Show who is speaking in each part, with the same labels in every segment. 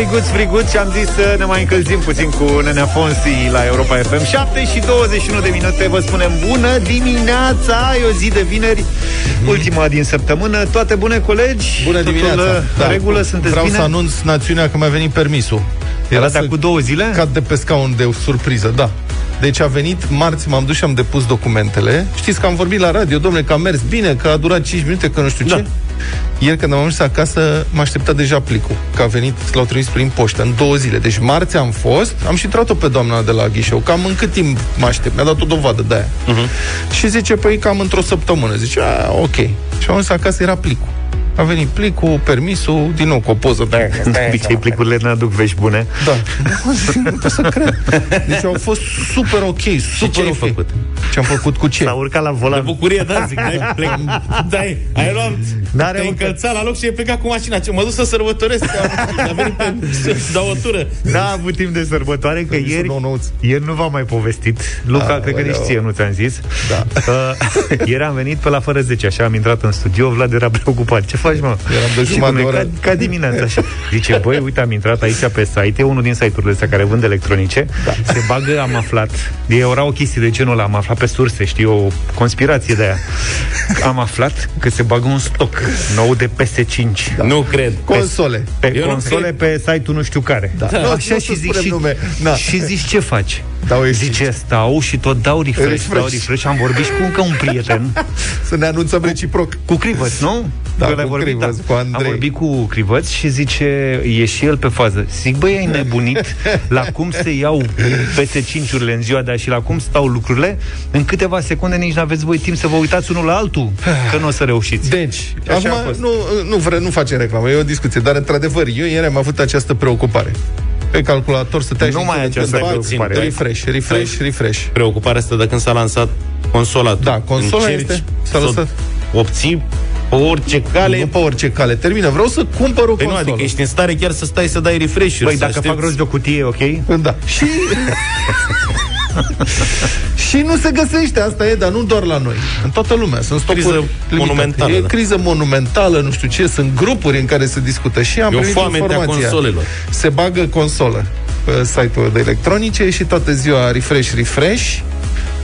Speaker 1: friguți, friguți și am zis să ne mai încălzim puțin cu Nenea Fonsi la Europa FM 7 și 21 de minute Vă spunem bună dimineața E o zi de vineri, ultima din săptămână Toate bune, colegi?
Speaker 2: Bună dimineața
Speaker 1: Totul, da. regulă, sunteți
Speaker 2: Vreau
Speaker 1: bine?
Speaker 2: să anunț națiunea că mi-a venit permisul
Speaker 1: Era
Speaker 2: să
Speaker 1: cu două zile?
Speaker 2: cad de pe scaun de surpriză, da deci a venit marți, m-am dus și am depus documentele. Știți că am vorbit la radio, domnule, că a mers bine, că a durat 5 minute, că nu știu
Speaker 1: Da.
Speaker 2: ce. Ieri când am ajuns acasă, m-a așteptat deja plicul, că a venit, l-au trimis prin poștă, în două zile. Deci marți am fost, am și intrat-o pe doamna de la ghișeu, cam în cât timp mă aștept, mi-a dat o dovadă de aia. Uh-huh. Și zice, păi cam într-o săptămână. Zice, a, ok. Și am ajuns acasă, era plicul. A venit plicul, permisul, din nou cu o poză. De
Speaker 1: De obicei plicurile ne aduc vești bune
Speaker 2: da. Nu pot să cred. Deci au fost super ok, super
Speaker 3: ce ai
Speaker 2: ok.
Speaker 3: făcut?
Speaker 2: Ce am făcut cu ce?
Speaker 1: S-a urcat la
Speaker 3: De
Speaker 1: volan
Speaker 3: bucurie, da, zic, dai, plec, dai, ai luat,
Speaker 1: N-are
Speaker 3: te-ai
Speaker 1: încă-
Speaker 3: încălțat la loc și ai plecat cu mașina. Ce, mă duc să sărbătoresc, că am, a venit pe, să dau o tură.
Speaker 1: N-a avut timp de sărbătoare Că
Speaker 2: Permisul
Speaker 1: ieri,
Speaker 2: nou-nouț.
Speaker 1: ieri nu v-am mai povestit Luca,
Speaker 2: Ah,
Speaker 1: cred că nici
Speaker 2: aoleu.
Speaker 1: ție nu ți-am zis
Speaker 2: Da.
Speaker 1: uh, Ieri am venit pe la fără 10 Așa am intrat în studio Vlad era preocupat Ce faci mă?
Speaker 2: Eram de
Speaker 1: Și
Speaker 2: jumătate
Speaker 1: cum e,
Speaker 2: de oră.
Speaker 1: ca, ca dimineața așa. Zice, băi, uite, am intrat aici pe site E unul din site-urile astea care vând electronice da. Se bagă, am aflat Era o chestie de genul ăla Am aflat pe surse, știi, o conspirație de aia Am aflat că se bagă un stoc Nou de PS5
Speaker 3: Da. Nu cred.
Speaker 2: Console.
Speaker 1: pe
Speaker 3: Eu nu
Speaker 1: console
Speaker 3: cred.
Speaker 1: pe site-ul nu știu care.
Speaker 2: Da. Nu,
Speaker 1: Așa
Speaker 2: nu
Speaker 1: și
Speaker 2: să
Speaker 1: zic
Speaker 2: spunem
Speaker 1: și,
Speaker 2: nume. Da.
Speaker 1: și zici ce faci?
Speaker 2: Dau F5.
Speaker 1: Zice, stau și tot dau refresh,
Speaker 2: Refresh.
Speaker 1: dau refresh. Am vorbit și cu încă un prieten,
Speaker 2: Să ne anunțăm reciproc.
Speaker 1: cu Crivăț, nu?
Speaker 2: Da,
Speaker 1: Că l-ai
Speaker 2: cu
Speaker 1: vorbit,
Speaker 2: Crivăț, cu Andrei.
Speaker 1: Am vorbit cu Crivăț și zice, e și el pe fază. Zic, băi, ai nebunit la cum se iau PS5-urile în ziua de azi și la cum stau lucrurile, în câteva secunde nici n-aveți voi timp să vă uitați unul la altul, că nu o să reușiți.
Speaker 2: Deci,
Speaker 1: Așa a
Speaker 2: acum
Speaker 1: fost.
Speaker 2: nu, nu, vre, nu face reclamă, e o discuție, dar într-adevăr, eu ieri am avut această preocupare. Pe calculator să te
Speaker 1: Nu mai ai această preocupare.
Speaker 2: Refresh, refresh, refresh.
Speaker 3: Preocuparea asta de când s-a lansat consola. Tu
Speaker 2: Da, consola
Speaker 3: încerci
Speaker 2: este- s-a
Speaker 3: să
Speaker 2: lăsat.
Speaker 3: obții pe orice cale.
Speaker 2: Nu pe orice cale. Termină, vreau să cumpăr o
Speaker 3: Păi nu,
Speaker 2: consolă.
Speaker 3: adică ești în stare chiar să stai să dai refresh
Speaker 1: Băi, dacă fac rost de o cutie, ok?
Speaker 2: Da. Și... și nu se găsește, asta e, dar nu doar la noi. În toată lumea. Sunt stocuri
Speaker 3: Criză
Speaker 2: limitate.
Speaker 3: monumentală,
Speaker 2: E
Speaker 3: da.
Speaker 2: criză monumentală, nu știu ce, sunt grupuri în care se discută și am
Speaker 3: E o
Speaker 2: primit
Speaker 3: foamete a
Speaker 2: informația.
Speaker 3: consolelor.
Speaker 2: Se bagă consolă pe site-ul de electronice și toată ziua refresh, refresh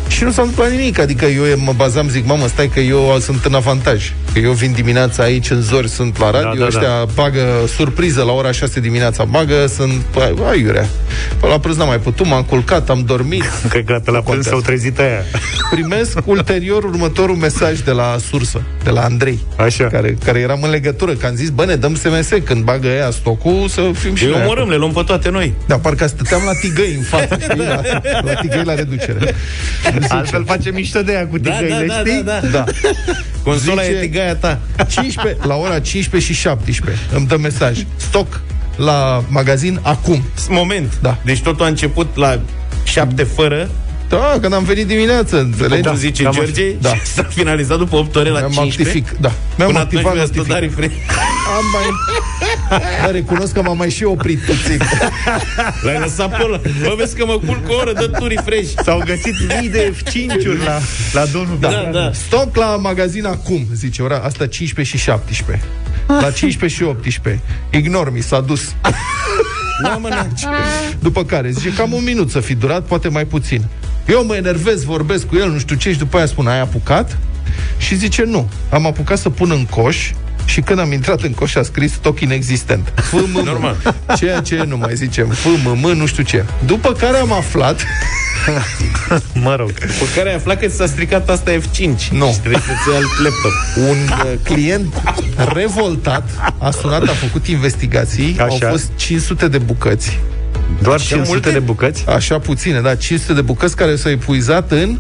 Speaker 2: și nu s-a întâmplat nimic. Adică eu mă bazam, zic, mamă, stai că eu sunt în avantaj. Că eu vin dimineața aici în zori, sunt la radio,
Speaker 1: Da, da,
Speaker 2: ăștia bagă surpriză la ora 6 dimineața, bagă, sunt bă, aiurea. Până la prânz n-am mai putut, m-am culcat, am dormit.
Speaker 1: Cred că la prânz
Speaker 2: contează.
Speaker 1: s-au trezit aia.
Speaker 2: Primesc ulterior următorul mesaj de la sursă, de la Andrei,
Speaker 1: Așa.
Speaker 2: care, care eram în legătură, că am zis, bă, ne dăm SMS când bagă ea stocul, să fim și
Speaker 3: Și
Speaker 2: noi
Speaker 3: omorâm, le luăm pe toate noi.
Speaker 2: Da, parcă stăteam la tigăi în față, știi? La, la tigăi la reducere.
Speaker 1: Altfel face mișto de ea cu
Speaker 3: Da,
Speaker 1: tigăile,
Speaker 3: da, da,
Speaker 1: știi?
Speaker 3: da, da.
Speaker 2: Da.
Speaker 3: Consola
Speaker 2: Zice-
Speaker 3: e tigaia ta.
Speaker 2: 15, la ora 15 și 17 îmi dă mesaj. Stoc la magazin acum.
Speaker 3: Moment.
Speaker 2: Da.
Speaker 3: Deci totul a început la șapte fără,
Speaker 2: Da, când am venit dimineață, înțelegi?
Speaker 3: da, zice
Speaker 1: da,
Speaker 3: George,
Speaker 2: da.
Speaker 3: și s-a finalizat după 8 ore la
Speaker 2: Mi-am
Speaker 3: 15.
Speaker 2: actific, da. Mi-am
Speaker 3: Până atunci
Speaker 2: activat
Speaker 3: mi-a stat
Speaker 2: notific.
Speaker 3: refresh.
Speaker 2: Am mai... Dar recunosc că m-am mai și oprit puțin.
Speaker 3: L-ai lăsat pe ăla. Bă, vezi că mă culc o oră, dă tu refresh.
Speaker 1: S-au găsit mii de F5-uri la, la domnul
Speaker 2: Da,
Speaker 3: Da, da.
Speaker 2: Stoc la magazin acum, zice ora asta 15 și 17. La 15 și 18. Ignor mi s-a dus.
Speaker 3: Da, mă, na.
Speaker 2: După care zice cam un minut să fi durat, poate mai puțin. Eu mă enervez, vorbesc cu el, nu știu ce, și după aia spun, ai apucat? Și zice, nu. Am apucat să pun în coș și când am intrat în coș a scris stoc inexistent. FMM.
Speaker 3: Normal.
Speaker 2: Ceea ce nu mai zicem. FMM, nu știu ce. După care am aflat
Speaker 1: Mă rog.
Speaker 3: Pe care ai aflat că ți s-a stricat asta F5.
Speaker 2: Nu.
Speaker 3: Și trebuie să-ți iei alt laptop.
Speaker 2: un uh, client revoltat a sunat, a făcut investigații,
Speaker 1: Așa.
Speaker 2: au fost 500 de bucăți,
Speaker 1: Doar 500
Speaker 3: multe?
Speaker 1: de bucăți?
Speaker 2: așa puține, da, 500 de bucăți care s-au epuizat în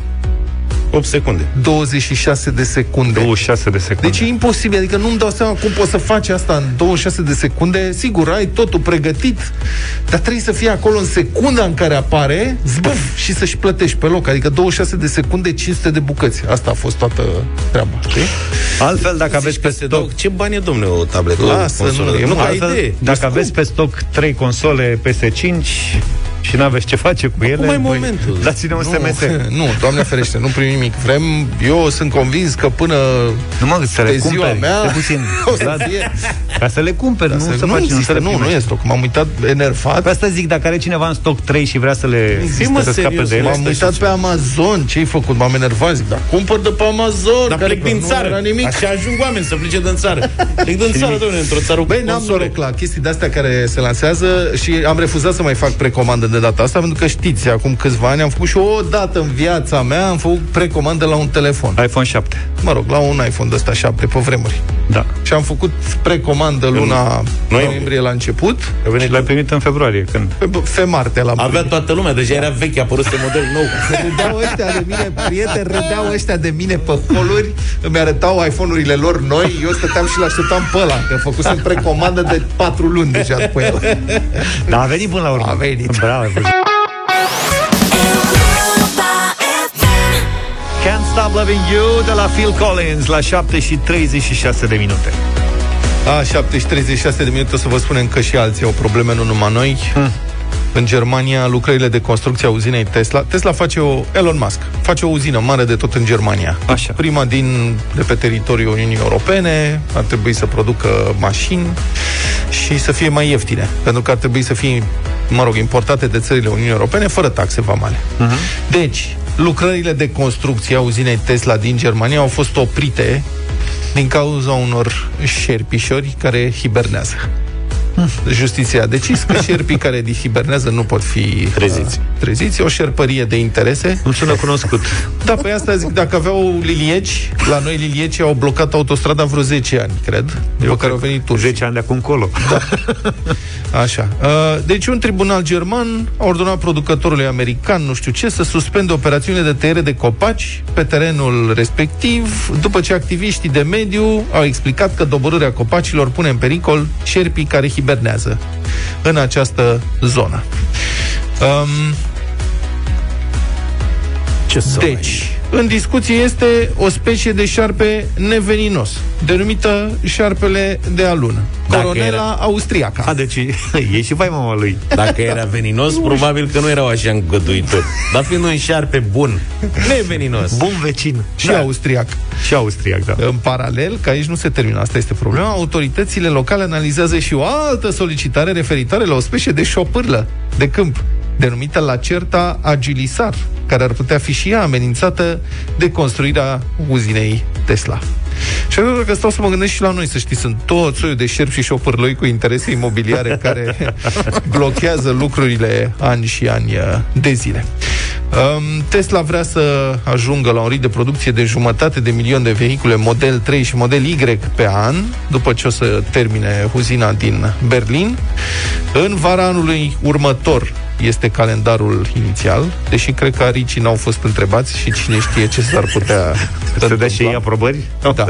Speaker 3: 8 secunde.
Speaker 2: 26 de secunde.
Speaker 1: 26 de secunde.
Speaker 2: Deci e imposibil, adică nu-mi dau seama cum poți să faci asta în 26 de secunde. Sigur, ai totul pregătit, dar trebuie să fie acolo în secunda în care apare, zbuf, și să-și plătești pe loc. Adică 26 de secunde, 500 de bucăți. Asta a fost toată treaba, știi?
Speaker 1: Altfel, dacă aveți pe
Speaker 3: Se
Speaker 1: stoc...
Speaker 3: dau, ce bani e, domnule, o tabletă?
Speaker 2: Lasă,
Speaker 3: o consolă?
Speaker 2: nu, e
Speaker 3: nu
Speaker 2: mult.
Speaker 3: ai
Speaker 1: Altfel,
Speaker 3: idee.
Speaker 1: dacă aveți pe stoc 3 console PS5 și n-aveți ce face cu ele,
Speaker 3: Acum e
Speaker 1: voi
Speaker 3: momentul.
Speaker 1: dați-ne un SMS.
Speaker 2: Nu, nu, doamne ferește, nu primim nimic. Vrem, eu sunt convins că până
Speaker 1: Nu mă, să le
Speaker 2: pe ziua
Speaker 1: cumperi.
Speaker 2: mea
Speaker 1: Stai puțin.
Speaker 2: o să
Speaker 1: Da,
Speaker 2: fie.
Speaker 1: Ca să le cumperi, nu
Speaker 2: Să-
Speaker 1: să
Speaker 2: nu
Speaker 1: faci, nu să
Speaker 2: există,
Speaker 1: le
Speaker 2: nu, nu
Speaker 1: primești.
Speaker 2: e stoc. M-am uitat enervat.
Speaker 1: Pe asta zic, dacă are cineva în stoc 3 și vrea să le
Speaker 3: Fii, mă,
Speaker 1: să scape
Speaker 3: serios,
Speaker 1: de ele,
Speaker 2: M-am uitat pe Amazon, ce-ai făcut? M-am enervat, zic, dar cumpăr de pe Amazon.
Speaker 3: Dar
Speaker 2: care
Speaker 3: plec din
Speaker 2: nu
Speaker 3: țară.
Speaker 2: era nimic.
Speaker 3: Așa ajung oameni să plece din țară. Plec din țară, domnule, într-o țară cu
Speaker 2: Băi, n-am
Speaker 3: console.
Speaker 2: noroc la chestii de-astea care se lansează și am refuzat să mai fac precomandă de data asta, pentru că știți, acum câțiva ani am făcut și o dată în viața mea, am făcut precomandă la un telefon.
Speaker 1: iPhone 7.
Speaker 2: Mă rog, la un iPhone de ăsta 7 pe vremuri.
Speaker 1: Da.
Speaker 2: Și am făcut precomandă luna
Speaker 3: noiembrie.
Speaker 2: noiembrie la început,
Speaker 3: A venit
Speaker 1: Și l-ai primit în februarie, când?
Speaker 2: pe Femarte l-am
Speaker 3: Avea
Speaker 2: primit.
Speaker 3: toată lumea, deja era vechi, a apărut model nou.
Speaker 2: Râdeau ăștia de mine, prieteni, râdeau ăștia de mine pe holuri, îmi arătau iPhone-urile lor noi, eu stăteam și l-așteptam pe ăla, că făcusem precomandă de patru luni deja după el.
Speaker 1: Da, a venit până la urmă.
Speaker 2: A venit.
Speaker 1: Bravo. Ai făcut. Can't Stop Loving You de la Phil Collins la 7 și 36 de minute.
Speaker 2: A, 7 și 36 de minute o să vă spunem că și alții au probleme, nu numai noi. Hmm. În Germania, lucrările de construcție a uzinei Tesla. Tesla face o, Elon Musk, face o uzină mare de tot în Germania.
Speaker 1: Așa.
Speaker 2: Prima din, de pe teritoriul Uniunii Europene, ar trebui să producă mașini și să fie mai ieftine, pentru că ar trebui să fie, mă rog, importate de țările Uniunii Europene fără taxe vamale. Uh-huh. Deci, lucrările de construcție a uzinei Tesla din Germania au fost oprite din cauza unor șerpișori care hibernează. Justiția a decis că șerpii care hibernează nu pot fi
Speaker 3: Treziți.
Speaker 2: uh, treziți. E o șerpărie de interese.
Speaker 1: Îmi sună cunoscut.
Speaker 2: Da, pe asta zic, dacă aveau lilieci, la noi lilieci au blocat autostrada vreo 10 ani, cred, după care au venit turci.
Speaker 1: 10 ani de acum încolo.
Speaker 2: Așa. Uh, Deci un tribunal german a ordonat producătorului american, nu știu ce, să suspende operațiunile de tăiere de copaci pe terenul respectiv, după ce activiștii de mediu au explicat că doborârea copacilor pune în pericol șerpii care hibernează în această zonă. Um,
Speaker 3: Ce să
Speaker 2: deci, în discuție este o specie de șarpe neveninos, denumită șarpele de alună.
Speaker 3: Dacă
Speaker 2: Coronela
Speaker 3: era-
Speaker 2: austriaca.
Speaker 1: A, deci e și vai mama lui.
Speaker 3: Dacă era veninos, probabil că nu erau așa îngăduitori. Dar fiind un șarpe bun, neveninos.
Speaker 1: Bun vecin.
Speaker 2: și da. austriac.
Speaker 1: Și austriac, da.
Speaker 2: În paralel, că aici nu se termină, asta este problema, autoritățile locale analizează și o altă solicitare referitoare la o specie de șopârlă de câmp, denumită la certa agilisar, care ar putea fi și ea amenințată de construirea uzinei Tesla. Și eu că stau să mă gândesc și la noi, să știi, sunt tot soiul de șerpi și șopârloi cu interese imobiliare care blochează lucrurile ani și ani uh, de zile. Um, Tesla vrea să ajungă la un ritm de producție de jumătate de milion de vehicule Model 3 și Model Y pe an, după ce o să termine uzina din Berlin. În vara anului următor este calendarul inițial, deși cred că aricii n-au fost întrebați și cine știe ce s-ar putea
Speaker 1: Să dea și ei
Speaker 2: întâmpla.
Speaker 1: aprobări?
Speaker 2: Da.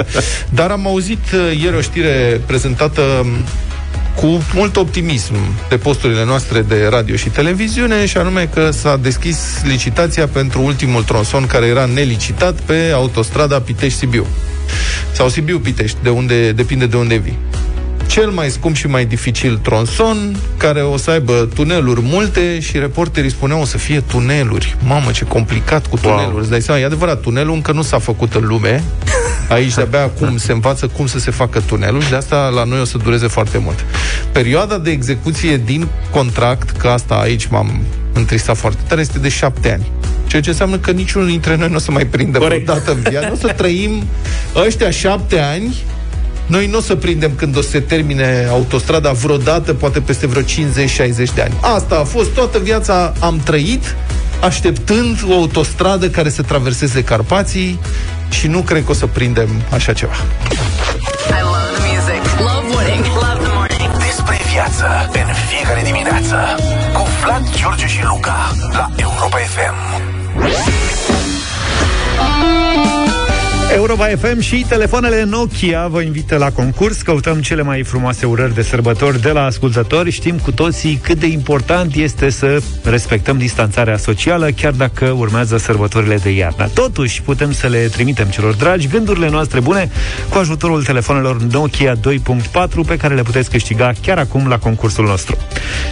Speaker 2: Dar am auzit uh, ieri o știre prezentată um, cu mult optimism de posturile noastre de radio și televiziune și anume că s-a deschis licitația pentru ultimul tronson care era nelicitat pe autostrada Pitești-Sibiu. Sau Sibiu-Pitești, de unde, depinde de unde vii. Cel mai scump și mai dificil tronson, care o să aibă tuneluri multe și reporterii spuneau o să fie tuneluri. Mamă, ce complicat cu tuneluri.
Speaker 1: Wow.
Speaker 2: Îți dai seama, e adevărat, tunelul încă nu s-a făcut în lume. Aici de-abia acum se învață cum să se facă tunelul și de asta la noi o să dureze foarte mult. Perioada de execuție din contract, că asta aici m-am întristat foarte tare, este de șapte ani. Ceea ce înseamnă că niciunul dintre noi nu o să mai prindă
Speaker 3: Corect.
Speaker 2: vreodată în viață. Nu o să trăim ăștia șapte ani noi nu o să prindem când o să se termine autostrada vreodată, poate peste vreo 50-60 de ani. Asta a fost, toată viața am trăit așteptând o autostradă care să traverseze Carpații și nu cred că o să prindem așa ceva.
Speaker 4: I love the music. Love winning. Love the morning.
Speaker 5: Despre viață în fiecare dimineață cu Vlad, George și Luca la Europa FM.
Speaker 1: Europa Europa FM și telefoanele Nokia vă invită la concurs. Căutăm cele mai frumoase urări de sărbători de la ascultători. Știm cu toții cât de important este să respectăm distanțarea socială, chiar dacă urmează sărbătorile de iarnă. Totuși, putem să le trimitem celor dragi gândurile noastre bune cu ajutorul telefonelor Nokia 2.4 pe care le puteți câștiga chiar acum la concursul nostru.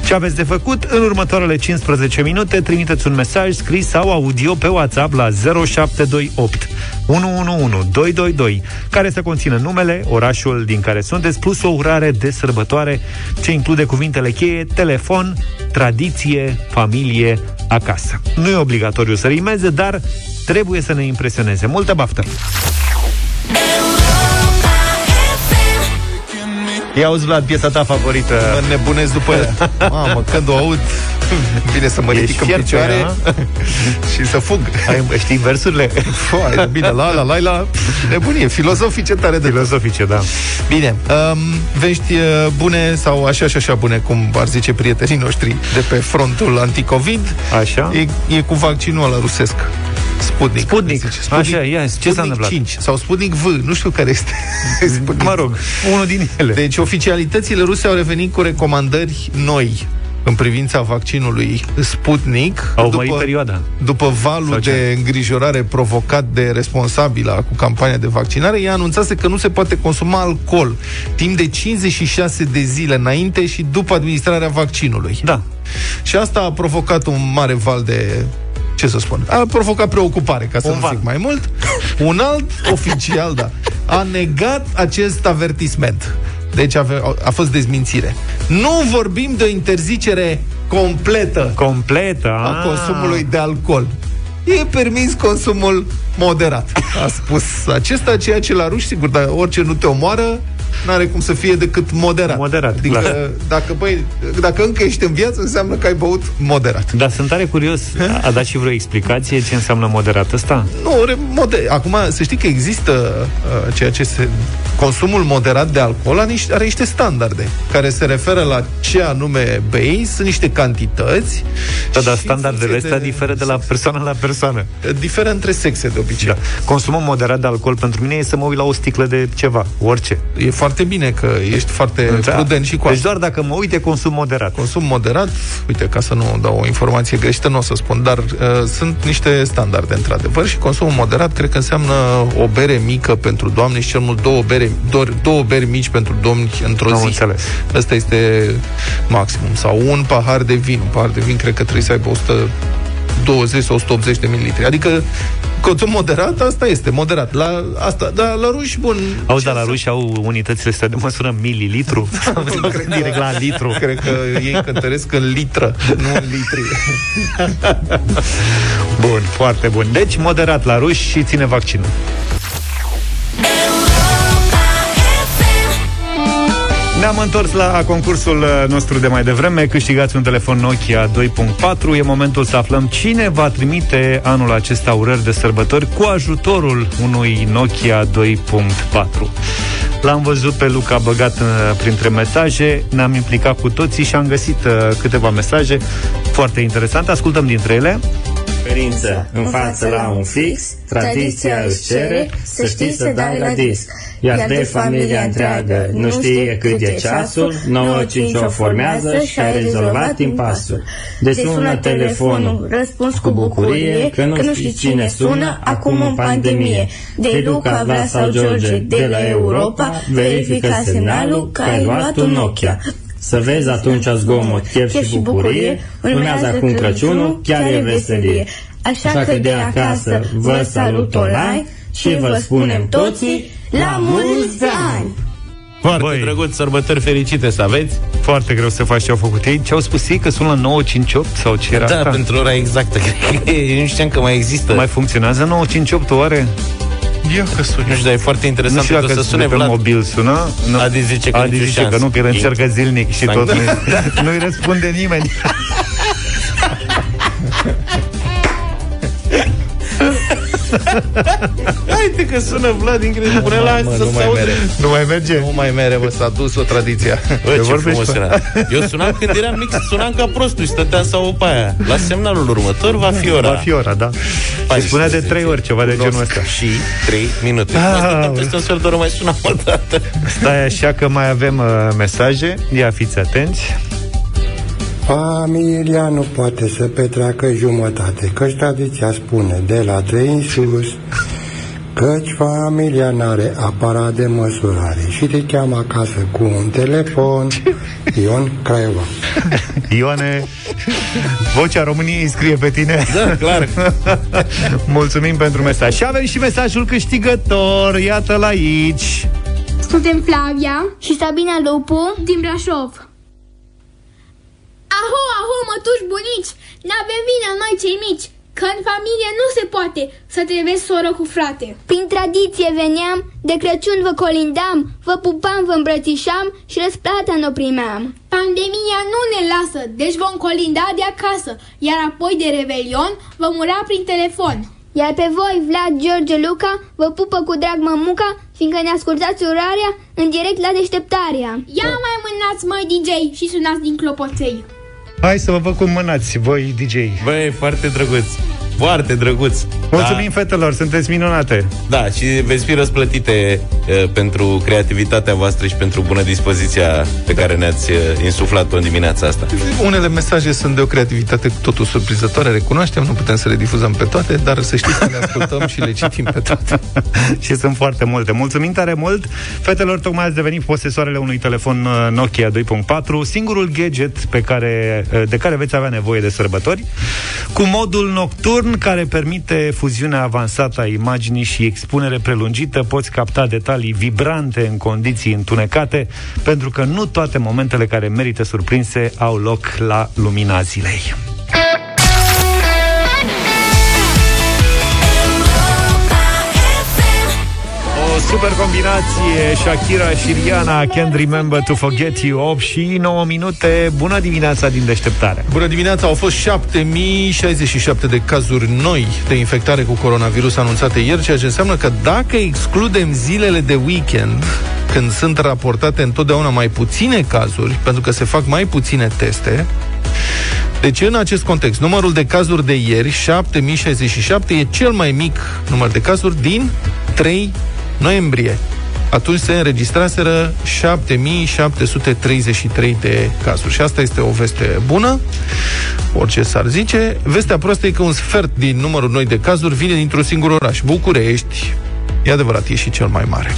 Speaker 1: Ce aveți de făcut? În următoarele 15 minute trimiteți un mesaj scris sau audio pe WhatsApp la 0728 111 222 care să conțină numele, orașul din care sunteți, plus o urare de sărbătoare ce include cuvintele cheie, telefon, tradiție, familie, acasă. Nu e obligatoriu să rimeze, dar trebuie să ne impresioneze. Multă baftă! Ia auzi, Vlad, piesa ta favorită.
Speaker 2: Mă nebunesc după ea. Mamă, când o aud, bine să mă
Speaker 1: Ești
Speaker 2: ridic în
Speaker 1: fiert pe
Speaker 2: picioare
Speaker 1: ea,
Speaker 2: și să fug.
Speaker 1: Ai, știi versurile?
Speaker 2: Foai, bine, la, la, la, la, nebunie, filozofice tare de
Speaker 1: Filozofice, da.
Speaker 2: Bine, um, vești uh, bune sau așa și așa bune, cum ar zice prietenii noștri de pe frontul anticovid,
Speaker 1: Așa?
Speaker 2: e, e cu vaccinul ăla rusesc. Sputnik.
Speaker 1: Sputnik.
Speaker 2: se zice.
Speaker 1: Așa, ia, ce s-a
Speaker 2: Sputnik
Speaker 1: întâmplat?
Speaker 2: 5 sau Sputnik V, nu știu care este. Sputnik.
Speaker 1: Mă rog, unul din ele.
Speaker 2: Deci oficialitățile ruse au revenit cu recomandări noi în privința vaccinului Sputnik.
Speaker 1: Au mărit perioada.
Speaker 2: După valul
Speaker 1: Sau ce?
Speaker 2: de îngrijorare provocat de responsabila cu campania de vaccinare, ea anunțase că nu se poate consuma alcool timp de 56 de zile înainte și după administrarea vaccinului.
Speaker 1: Da.
Speaker 2: Și asta a provocat un mare val de ce să spun, a provocat preocupare, ca să
Speaker 1: Un
Speaker 2: nu
Speaker 1: val.
Speaker 2: zic mai mult. Un alt oficial, da, a negat acest avertisment. Deci a, a fost dezmințire. Nu vorbim de o interzicere completă
Speaker 1: Completă.
Speaker 2: a
Speaker 1: ah.
Speaker 2: consumului de alcool. E permis consumul moderat. A spus acesta, ceea ce la ruși, sigur, dar orice nu te omoară, n-are cum să fie decât moderat.
Speaker 1: Moderat,
Speaker 2: adică,
Speaker 1: clar.
Speaker 2: dacă, băi, dacă încă ești în viață, înseamnă că ai băut moderat.
Speaker 1: Dar sunt tare curios. A dat și vreo explicație ce înseamnă moderat ăsta?
Speaker 2: Nu, re- mode- acum să știi că există uh, ceea ce se consumul moderat de alcool are niște, are niște standarde care se referă la ce anume bei, sunt niște cantități.
Speaker 1: Da, dar
Speaker 2: și
Speaker 1: standardele
Speaker 2: în funcție
Speaker 1: astea diferă de la persoană la persoană.
Speaker 2: Diferă între sexe de obicei.
Speaker 1: Da. Consumul moderat de alcool pentru mine e să mă uit la o sticlă de ceva, orice.
Speaker 2: E foarte bine că ești foarte
Speaker 1: Da.
Speaker 2: prudent și cu
Speaker 1: Deci
Speaker 2: asta.
Speaker 1: doar dacă mă uit e consum moderat.
Speaker 2: Consum moderat, uite, ca să nu dau o informație greșită, nu o să spun, dar uh, sunt niște standarde, într-adevăr, și consumul moderat cred că înseamnă o bere mică pentru doamne și cel mult două, bere, două, două beri mici pentru domni într-o
Speaker 1: Am
Speaker 2: zi.
Speaker 1: înțeles.
Speaker 2: Asta este maximum. Sau un pahar de vin. Un pahar de vin cred că trebuie să aibă 120 sau 180 de mililitri. Adică consum moderat, asta este, moderat. La asta, dar la ruși, bun.
Speaker 1: Auzi,
Speaker 2: ce
Speaker 1: dar la ruși au unitățile astea de măsură mililitru? Sau
Speaker 2: Cred că-
Speaker 1: direct la litru?
Speaker 2: Cred că ei cântăresc în litră, nu în litri.
Speaker 1: Bun, foarte bun. Deci moderat la ruși și ține vaccinul. Ne-am întors la concursul uh, nostru de mai devreme. Câștigați un telefon Nokia 2.4. E momentul să aflăm cine va trimite anul acesta urări de sărbători cu ajutorul unui Nokia 2.4. L-am văzut pe Luca băgat uh, printre mesaje, ne-am implicat cu toții și am găsit uh, câteva mesaje foarte interesante. Ascultăm dintre ele.
Speaker 6: Referință în față la un fix, tradiția își cere să știi să dai la disc. Iar de familia întreagă nu știe cât e ceasul, 9-5 o formează și ai rezolvat impasul. De sună telefonul, răspuns cu bucurie, că nu știi cine sună, acum în pandemie. De Luca, Vlad sau George, de la Europa, verifică semnalul că ai luat un Nokia. Să vezi atunci zgomot, chef și bucurie, urmează acum Crăciunul, chiar e veselie. Așa că de acasă vă salut online și vă spunem toții la mulți ani!
Speaker 3: Foarte
Speaker 1: Băi.
Speaker 3: drăguț, sărbători fericite să aveți.
Speaker 1: Foarte greu să faci ce au făcut ei. Ce au spus ei? Că sunt la 958 sau ce era
Speaker 3: Da,
Speaker 1: asta?
Speaker 3: pentru ora exactă. Cred că e- nu știam că mai există.
Speaker 1: Mai funcționează 958 oare?
Speaker 2: Ia că suni.
Speaker 3: Nu știu, dar e foarte
Speaker 1: Nu
Speaker 3: interesant
Speaker 1: știu
Speaker 3: pentru
Speaker 1: dacă
Speaker 3: că să sune
Speaker 1: pe
Speaker 3: Vlad.
Speaker 1: mobil sună. Nu.
Speaker 3: Adi zice că
Speaker 1: Adi
Speaker 3: nicio
Speaker 1: zice
Speaker 3: șansă.
Speaker 1: că nu, că el încercă zilnic și
Speaker 3: Sanct-
Speaker 1: tot nu, nu-i răspunde nimeni.
Speaker 3: Haide că sună Vlad incredibil. Pune la
Speaker 2: Mă,
Speaker 3: să
Speaker 2: nu
Speaker 3: se
Speaker 2: mai
Speaker 3: aude.
Speaker 2: mere.
Speaker 1: Nu mai merge?
Speaker 2: Nu mai mere, bă, s-a dus o tradiție.
Speaker 3: Bă, ce
Speaker 1: vorbești,
Speaker 3: frumos
Speaker 1: bă?
Speaker 3: era. Eu sunam când eram mic, sunam ca prostul și stăteam să aud pe aia. La semnalul următor va fi ora.
Speaker 1: Va fi ora, da.
Speaker 3: Hai,
Speaker 1: Îi spunea de
Speaker 3: să
Speaker 1: trei
Speaker 3: fie.
Speaker 1: ori ceva de genul
Speaker 3: Cunosc
Speaker 1: ăsta.
Speaker 3: Și trei minute.
Speaker 1: Ah,
Speaker 3: Mai stăteam
Speaker 1: bă.
Speaker 3: peste un sfert de oră, mai sunam o dată.
Speaker 1: Stai așa că mai avem uh, mesaje. Ia fiți atenți.
Speaker 7: Familia nu poate să petreacă jumătate, căci tradiția spune de la trei în sus, căci familia n-are aparat de măsurare și te cheamă acasă cu un telefon. Ion Craiova.
Speaker 1: Ioane, vocea României scrie pe tine.
Speaker 3: Da, clar.
Speaker 1: Mulțumim pentru mesaj. Și avem și mesajul câștigător. Iată-l aici.
Speaker 8: Suntem Flavia și Sabina Lupu din Brașov. Aho, aho, mătuși bunici, n-avem vină noi cei mici, că în familie nu se poate să te vezi soră cu frate. Prin tradiție veneam, de Crăciun vă colindam, vă pupam, vă îmbrățișam și răsplata nu primeam. Pandemia nu ne lasă, deci vom colinda de acasă, iar apoi de Revelion vom ura prin telefon. Iar pe voi, Vlad, George, Luca, vă pupă cu drag mămuca, fiindcă ne ascultați urarea în direct la deșteptarea. Ia mai mânați, măi DJ, și sunați din clopoței.
Speaker 1: Hai să vă văd cum mânați voi, DJ.
Speaker 3: Băi, foarte drăguț. Foarte drăguț.
Speaker 1: Mulțumim, fetelor, sunteți minunate.
Speaker 3: Da, da și veți fi răsplătite uh, pentru creativitatea voastră și pentru bună dispoziția pe care ne-ați uh, insuflat-o în dimineața asta.
Speaker 2: Unele mesaje sunt de o creativitate totul surprinzătoare, recunoaștem, nu putem să le difuzăm pe toate, dar să știți că le ascultăm și le citim pe toate.
Speaker 1: și sunt foarte multe. Mulțumim tare mult. Fetelor, tocmai ați devenit posesoarele unui telefon uh, Nokia 2.4, singurul gadget pe care, uh, de care veți avea nevoie de sărbători, cu modul nocturn care permite fuziunea avansată a imaginii și expunere prelungită. Poți capta detalii vibrante în condiții întunecate, pentru că nu toate momentele care merită surprinse au loc la lumina zilei. O super combinație Shakira și Rihanna Can't remember to forget you. 8 și 9 minute. Bună dimineața din deșteptare.
Speaker 2: Bună dimineața, au fost 7067 de cazuri noi de infectare cu coronavirus anunțate ieri, ceea ce înseamnă că dacă excludem zilele de weekend, când sunt raportate întotdeauna mai puține cazuri, pentru că se fac mai puține teste, deci, în acest context, numărul de cazuri de ieri, 7067, e cel mai mic număr de cazuri din 3 noiembrie. Atunci se înregistraseră 7733 de cazuri. Și asta este o veste bună, orice s-ar zice. Vestea proastă e că un sfert din numărul noi de cazuri vine dintr-un singur oraș, București. E adevărat, e și cel mai mare.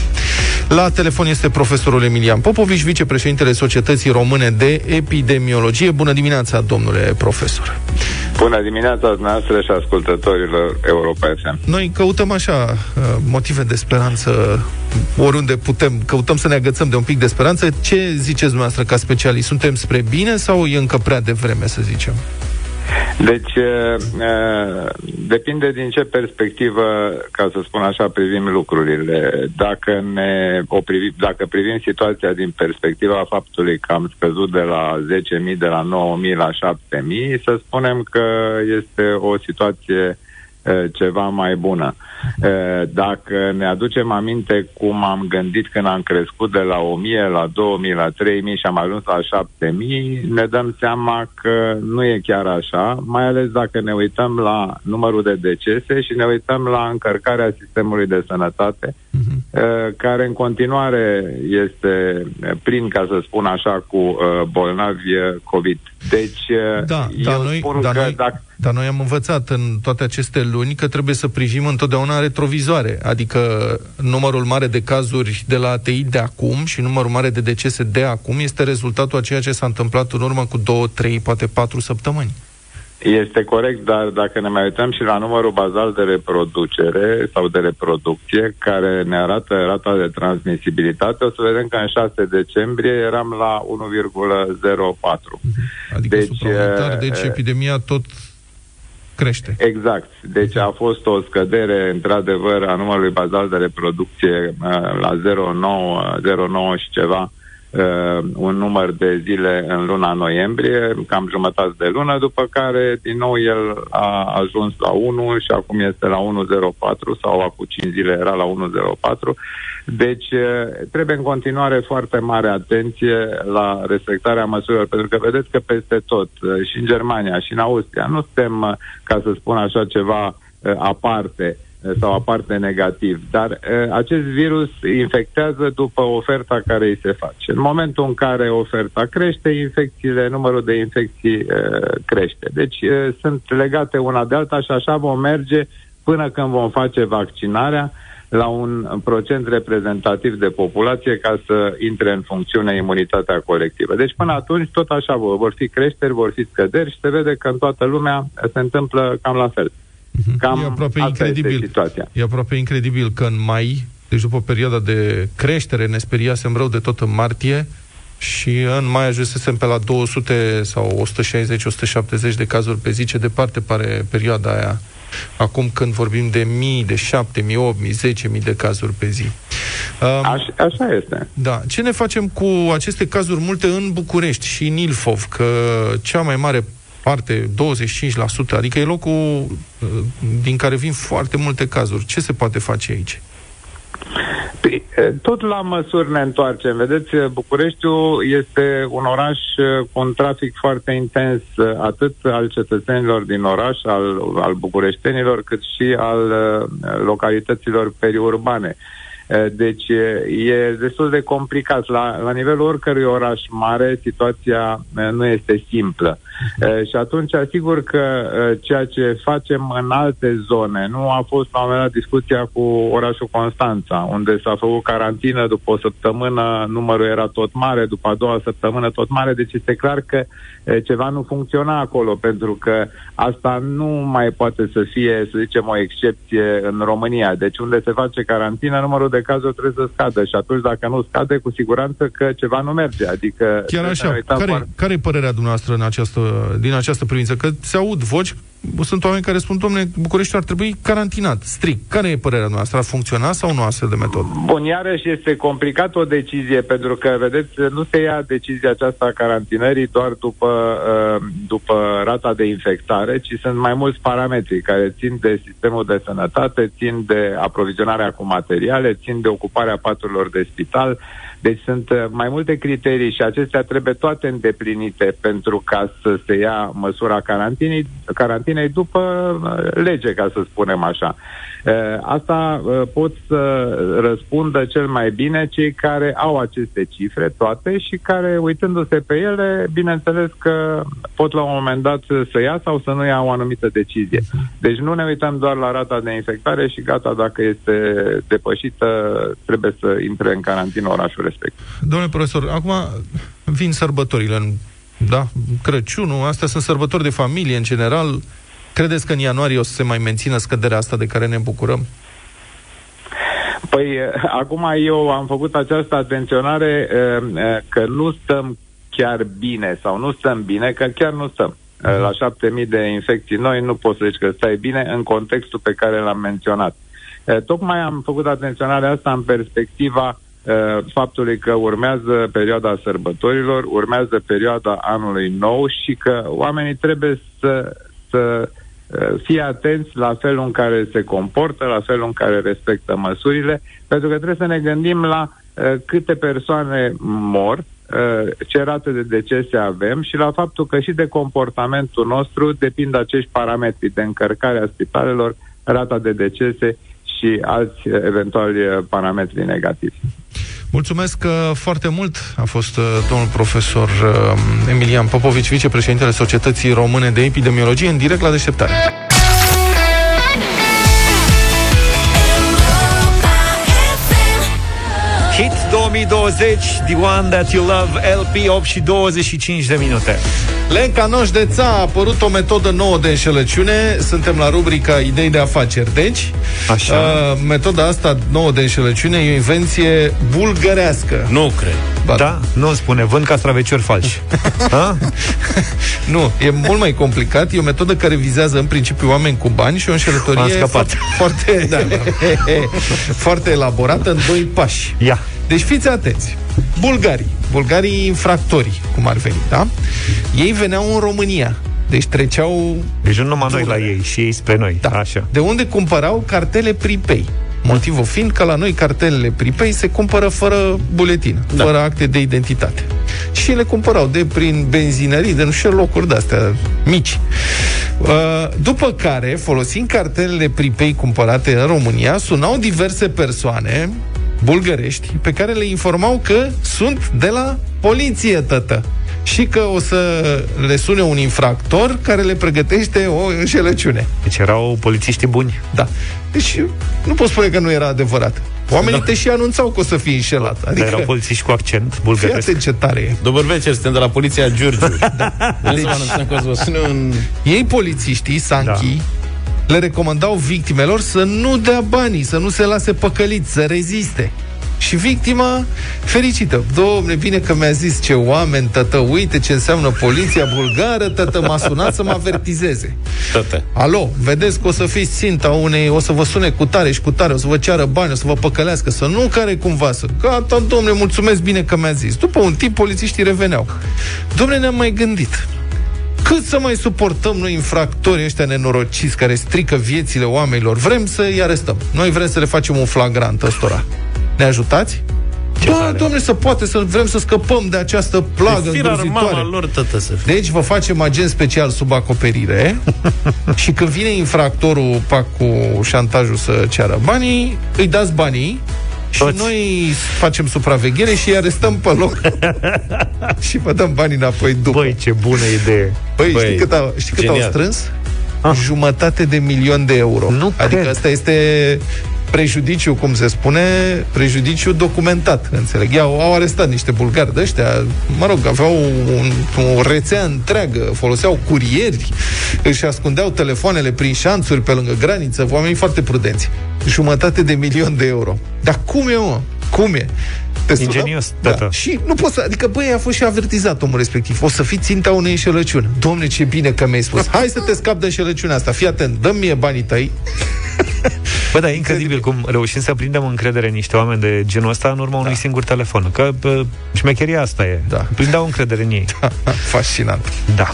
Speaker 2: La telefon este profesorul Emilian Popovici, vicepreședintele Societății Române de Epidemiologie. Bună dimineața, domnule profesor!
Speaker 9: Bună dimineața dumneavoastră și ascultătorilor Europa FM.
Speaker 2: Noi căutăm așa uh, motive de speranță oriunde putem, căutăm să ne agățăm de un pic de speranță. Ce ziceți dumneavoastră ca specialist? Suntem spre bine sau e încă prea devreme, să zicem?
Speaker 9: Deci, uh, depinde din ce perspectivă, ca să spun așa, privim lucrurile. Dacă, ne, o privi, dacă privim situația din perspectiva faptului că am scăzut de la 10.000, de la 9.000 la 7.000, să spunem că este o situație uh, ceva mai bună. Uh, Dacă ne aducem aminte cum am gândit când am crescut de la 1000 la 2000 la 3000 și am ajuns la 7000, ne dăm seama că nu e chiar așa, mai ales dacă ne uităm la numărul de decese și ne uităm la încărcarea sistemului de sănătate, uh, care în continuare este plin, ca să spun așa, cu uh, bolnavi uh, COVID. Deci, uh,
Speaker 2: Da,
Speaker 9: eu
Speaker 2: dar noi,
Speaker 9: spun
Speaker 2: dar,
Speaker 9: că
Speaker 2: noi,
Speaker 9: dacă
Speaker 2: dar noi am învățat în toate aceste luni că trebuie să privim întotdeauna retrovizoare, adică numărul mare de cazuri de la ATI de acum și numărul mare de decese de acum este rezultatul a ceea ce s-a întâmplat în urmă cu 2, 3, poate 4 săptămâni.
Speaker 9: Este corect, dar dacă ne mai uităm și la numărul bazal de reproducere sau de reproducție, care ne arată rata de transmisibilitate, o să vedem că în 6 decembrie eram la 1,04.
Speaker 2: Adică
Speaker 9: Deci,
Speaker 2: suplimentar, deci
Speaker 9: eh,
Speaker 2: epidemia tot crește.
Speaker 9: Exact. Deci a fost o scădere, într-adevăr, a numărului bazal de reproducție uh, la 0,9, 0,9 și ceva uh, un număr de zile în luna noiembrie, cam jumătate de lună, după care din nou el a ajuns la 1 și acum este la 1.04 sau acum 5 zile era la 1.04. Deci uh, trebuie în continuare foarte mare atenție la respectarea măsurilor, pentru că vedeți că peste tot, uh, și în Germania, și în Austria, nu suntem, uh, ca să spun așa, ceva uh, aparte uh, sau aparte negativ, dar uh, acest virus infectează după oferta care îi se face. În momentul în care oferta crește, infecțiile, numărul de infecții uh, crește. Deci uh, sunt legate una de alta și așa vom merge până când vom face vaccinarea la un procent reprezentativ de populație ca să intre în funcțiune imunitatea colectivă. Deci până atunci tot așa vor, vor fi creșteri, vor fi scăderi și se vede că în toată lumea se întâmplă cam la fel. Cam
Speaker 2: e aproape
Speaker 9: asta
Speaker 2: incredibil.
Speaker 9: este situația.
Speaker 2: E aproape incredibil că în mai, deci după perioada de creștere, ne speriasem rău de tot în martie și în mai ajunsesem pe la 200 sau 160-170 de cazuri pe zi, ce departe pare perioada aia. Acum când vorbim de mii, de șapte, mii, opt, mii, zece mii de cazuri pe zi. Um,
Speaker 9: Aș, așa este.
Speaker 2: da. Ce ne facem cu aceste cazuri multe în București și în Ilfov? Că cea mai mare parte, 25%, adică e locul uh, din care vin foarte multe cazuri. Ce se poate face aici?
Speaker 9: Păi, e, Tot la măsuri ne întoarcem. Vedeți, e, Bucureștiul este un oraș e, cu un trafic foarte intens, e, atât al cetățenilor din oraș, al, al bucureștenilor, cât și al e, localităților periurbane. E, Deci e, e destul de complicat. La, la nivelul oricărui oraș mare, situația e, nu este simplă. E, Și atunci, asigur că e, ceea ce facem în alte zone, nu a fost la un moment dat discuția cu orașul Constanța, unde s-a făcut carantină după o săptămână, numărul era tot mare, după a doua săptămână tot mare, deci este clar că e, ceva nu funcționa acolo, pentru că asta nu mai poate să fie, să zicem, o excepție în România. Deci unde se face carantină, numărul de cazuri trebuie să scadă și atunci dacă nu scade, cu siguranță că ceva nu merge. Adică
Speaker 2: Chiar
Speaker 9: trebuie să
Speaker 2: așa,
Speaker 9: ne uităm
Speaker 2: care,
Speaker 9: foarte-
Speaker 2: care e părerea dumneavoastră în această, din această privință? Că se aud voci, sunt oameni care spun, domne, Bucureștiul ar trebui carantinat, strict. Care e părerea noastră? Ar funcționa sau nu astfel de metodă?
Speaker 9: Bun, iarăși este complicat o decizie, pentru că, vedeți, nu se ia decizia aceasta a carantinării doar după, uh, după rata de infectare, ci sunt mai mulți parametri care țin de sistemul de sănătate, țin de aprovizionarea cu materiale, țin de ocuparea paturilor de spital. Deci sunt uh, mai multe criterii și acestea trebuie toate îndeplinite pentru ca să se ia măsura carantinei, carantinei după uh, lege, ca să spunem așa. Uh, Asta uh, pot să răspundă cel mai bine cei care au aceste cifre toate și care, uitându-se pe ele, bineînțeles că pot la un moment dat să ia sau să nu ia o anumită decizie. Deci nu ne uităm doar la rata de infectare și gata, dacă este depășită, trebuie să intre în carantină orașul respectiv.
Speaker 2: Domnule profesor, acum vin sărbătorile, în, da? Crăciunul, astea sunt sărbători de familie în general. Credeți că în ianuarie o să se mai mențină scăderea asta de care ne bucurăm?
Speaker 9: Păi, eh, acum eu am făcut această atenționare eh, eh, că nu stăm chiar bine sau nu stăm bine, că chiar nu stăm. Eh, La șapte mii de infecții noi nu poți să zici că stai bine în contextul pe care l-am menționat. Eh, Tocmai am făcut atenționarea asta în perspectiva eh, faptului că urmează perioada sărbătorilor, urmează perioada anului nou și că oamenii trebuie să, să eh, fie atenți la felul în care se comportă, la felul în care respectă măsurile, pentru că trebuie să ne gândim la eh, câte persoane mor, eh, ce rate de decese avem și la faptul că și de comportamentul nostru depind acești parametri de încărcare a spitalelor, rata de decese și alți eh, eventuali eh, parametri negativi.
Speaker 2: Mulțumesc uh, foarte mult. A fost uh, domnul profesor uh, Emilian Popovici, vicepreședintele Societății Române de Epidemiologie, în direct la deșteptare.
Speaker 1: 2020, The One That You Love, LP 8 și 25 de minute.
Speaker 2: Lenca Noș de Ța a apărut o metodă nouă de înșelăciune. Suntem la rubrica Idei de afaceri. Deci,
Speaker 1: Așa.
Speaker 2: Uh, metoda asta nouă de înșelăciune e o invenție bulgărească.
Speaker 3: Nu cred.
Speaker 2: Ba,
Speaker 1: Da? Nu spune, vând castraveciori falși. Ha?
Speaker 2: Nu, e mult mai complicat. E o metodă care vizează în principiu oameni cu bani și o
Speaker 1: M-am
Speaker 2: înșelătorie
Speaker 1: scăpat.
Speaker 2: foarte, foarte, da, foarte elaborată în doi pași.
Speaker 1: Ia.
Speaker 2: Deci fiți atenți. Bulgarii, bulgarii infractori, cum ar veni, da? Ei veneau în România. Deci treceau...
Speaker 1: Deci nu numai noi la ei, și ei spre noi.
Speaker 2: Da.
Speaker 1: Așa.
Speaker 2: De unde cumpărau cartele pripei. Motivul fiind că la noi cartelele pripei se cumpără fără buletin, da. fără acte de identitate. Și le cumpărau de prin benzinării, de nu știu ce locuri de-astea mici. Uh, După care, folosind cartelele pripei cumpărate în România, sunau diverse persoane bulgărești pe care le informau că sunt de la poliție, tătă. Și că o să le sune un infractor care le pregătește o înșelăciune.
Speaker 1: Deci erau polițiști buni.
Speaker 2: Da. Deci nu pot spune că nu era adevărat. Oamenii te și anunțau că o să fii înșelat.
Speaker 1: Adică...
Speaker 2: Adică,
Speaker 1: Erau polițiști cu accent
Speaker 2: fii
Speaker 1: bulgăresc.
Speaker 2: atent ce tare e.
Speaker 3: Dobăr Vecer, suntem de la poliția Giurgiu. da. Deci... să vă anunțăm că o să vă sune un...
Speaker 2: Ei, polițiștii, Sanchi, da. Le recomandau victimelor să nu dea banii, să nu se lase păcăliți, să reziste. Și victima fericită. Domne, bine că mi-a zis ce oameni, tătă, uite ce înseamnă poliția bulgară, tătă m-a sunat să mă avertizeze.
Speaker 3: Tătă.
Speaker 2: Alo, vedeți că o să fiți ținta unei, o să vă sune cu tare și cu tare, o să vă ceară bani, o să vă păcălească, să nu care cumva să... Gata, domne, mulțumesc bine că mi-a zis. După un timp, polițiștii reveneau. Domne, ne-am mai gândit. Cât să mai suportăm noi infractorii ăștia nenorociți care strică viețile oamenilor? Vrem să-i arestăm. Noi vrem să le facem un flagrant ăstora. Ne ajutați? Ce da, domnule, să poate să vrem să scăpăm de această plagă
Speaker 3: Firar mama
Speaker 2: îngrozitoare.
Speaker 3: lor, tătă, să fie.
Speaker 2: Deci vă facem agent special sub acoperire și când vine infractorul pac cu șantajul să ceară banii, îi dați banii și
Speaker 1: Toți.
Speaker 2: noi facem supraveghere și îi arestăm pe loc și vă dăm banii înapoi după.
Speaker 1: Băi, ce bună idee.
Speaker 2: Băi,
Speaker 3: Băi,
Speaker 2: știi cât, au, știi cât au
Speaker 3: genial.
Speaker 2: strâns? Jumătate de milion de euro.
Speaker 1: Nu
Speaker 2: adică
Speaker 1: cred.
Speaker 2: asta este prejudiciu, cum se spune, prejudiciu documentat, înțeleg. Iau, au arestat niște bulgari de ăștia, mă rog, aveau un, o rețea întreagă, foloseau curieri, își ascundeau telefoanele prin șanțuri pe lângă graniță, oamenii foarte prudenți. Jumătate de milion de euro. Dar cum e, mă? Cum e? Te sună?
Speaker 1: Ingenios,
Speaker 2: da.
Speaker 1: tată.
Speaker 2: Și nu poți să... Adică, băi, a fost și avertizat omul respectiv. O să fii ținta unei înșelăciuni. Domne, ce bine că mi-ai spus. Hai să te scap de înșelăciunea asta. Fii atent, dă mie banii tăi.
Speaker 1: Bă, dar e incredibil cum reușim să prindem încredere în niște oameni de genul ăsta în urma unui singur telefon. Că bă, șmecheria asta e.
Speaker 2: Da.
Speaker 1: Prindeau încredere în ei.
Speaker 2: Fascinant.
Speaker 1: Da.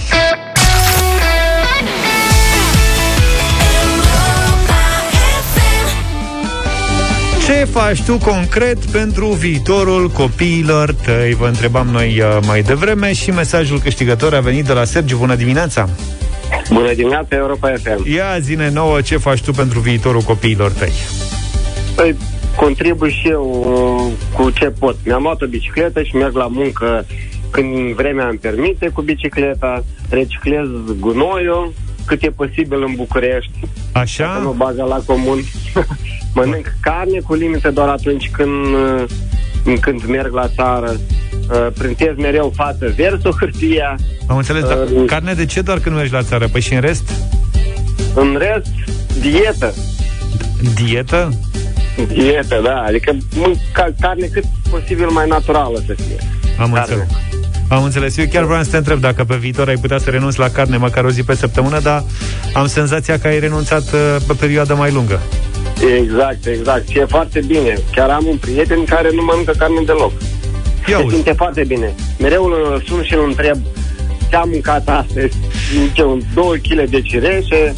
Speaker 1: Ce faci tu concret pentru viitorul copiilor tăi? Vă întrebam noi uh, mai devreme și mesajul câștigător a venit de la Sergiu. Bună dimineața!
Speaker 10: Bună dimineața, Europa FM.
Speaker 1: Ia zine nouă ce faci tu pentru viitorul copiilor tăi.
Speaker 10: Păi, contribui și eu uh, cu ce pot. Mi-am luat o bicicletă și merg la muncă când vremea îmi permite cu bicicleta, reciclez gunoiul cât e posibil în București, să
Speaker 1: Așa?
Speaker 10: nu bagă la comun. Mănânc carne cu limite doar atunci când, uh, când merg la țară. Uh, Printez mereu față versul hârtia.
Speaker 1: Am înțeles, dar
Speaker 10: Uh,
Speaker 1: carne de ce doar când mergi la țară? Păi și în rest?
Speaker 10: În rest, dietă.
Speaker 1: Dietă?
Speaker 10: Dietă, da. Adică mânc ca- carne cât posibil mai naturală să fie.
Speaker 1: Am
Speaker 10: Carne.
Speaker 1: înțeles. Am înțeles. Eu chiar vreau să te întreb dacă pe viitor ai putea să renunți la carne măcar o zi pe săptămână, dar am senzația că ai renunțat uh, pe perioadă mai lungă.
Speaker 10: Exact, exact. Și e foarte bine. Chiar am un prieten care nu mănâncă carne deloc.
Speaker 1: Ia
Speaker 10: Se
Speaker 1: uzi.
Speaker 10: simte foarte bine. Mereu îl sun și îl întreb ce am mâncat astăzi. Zice, un 2 kg de cireșe.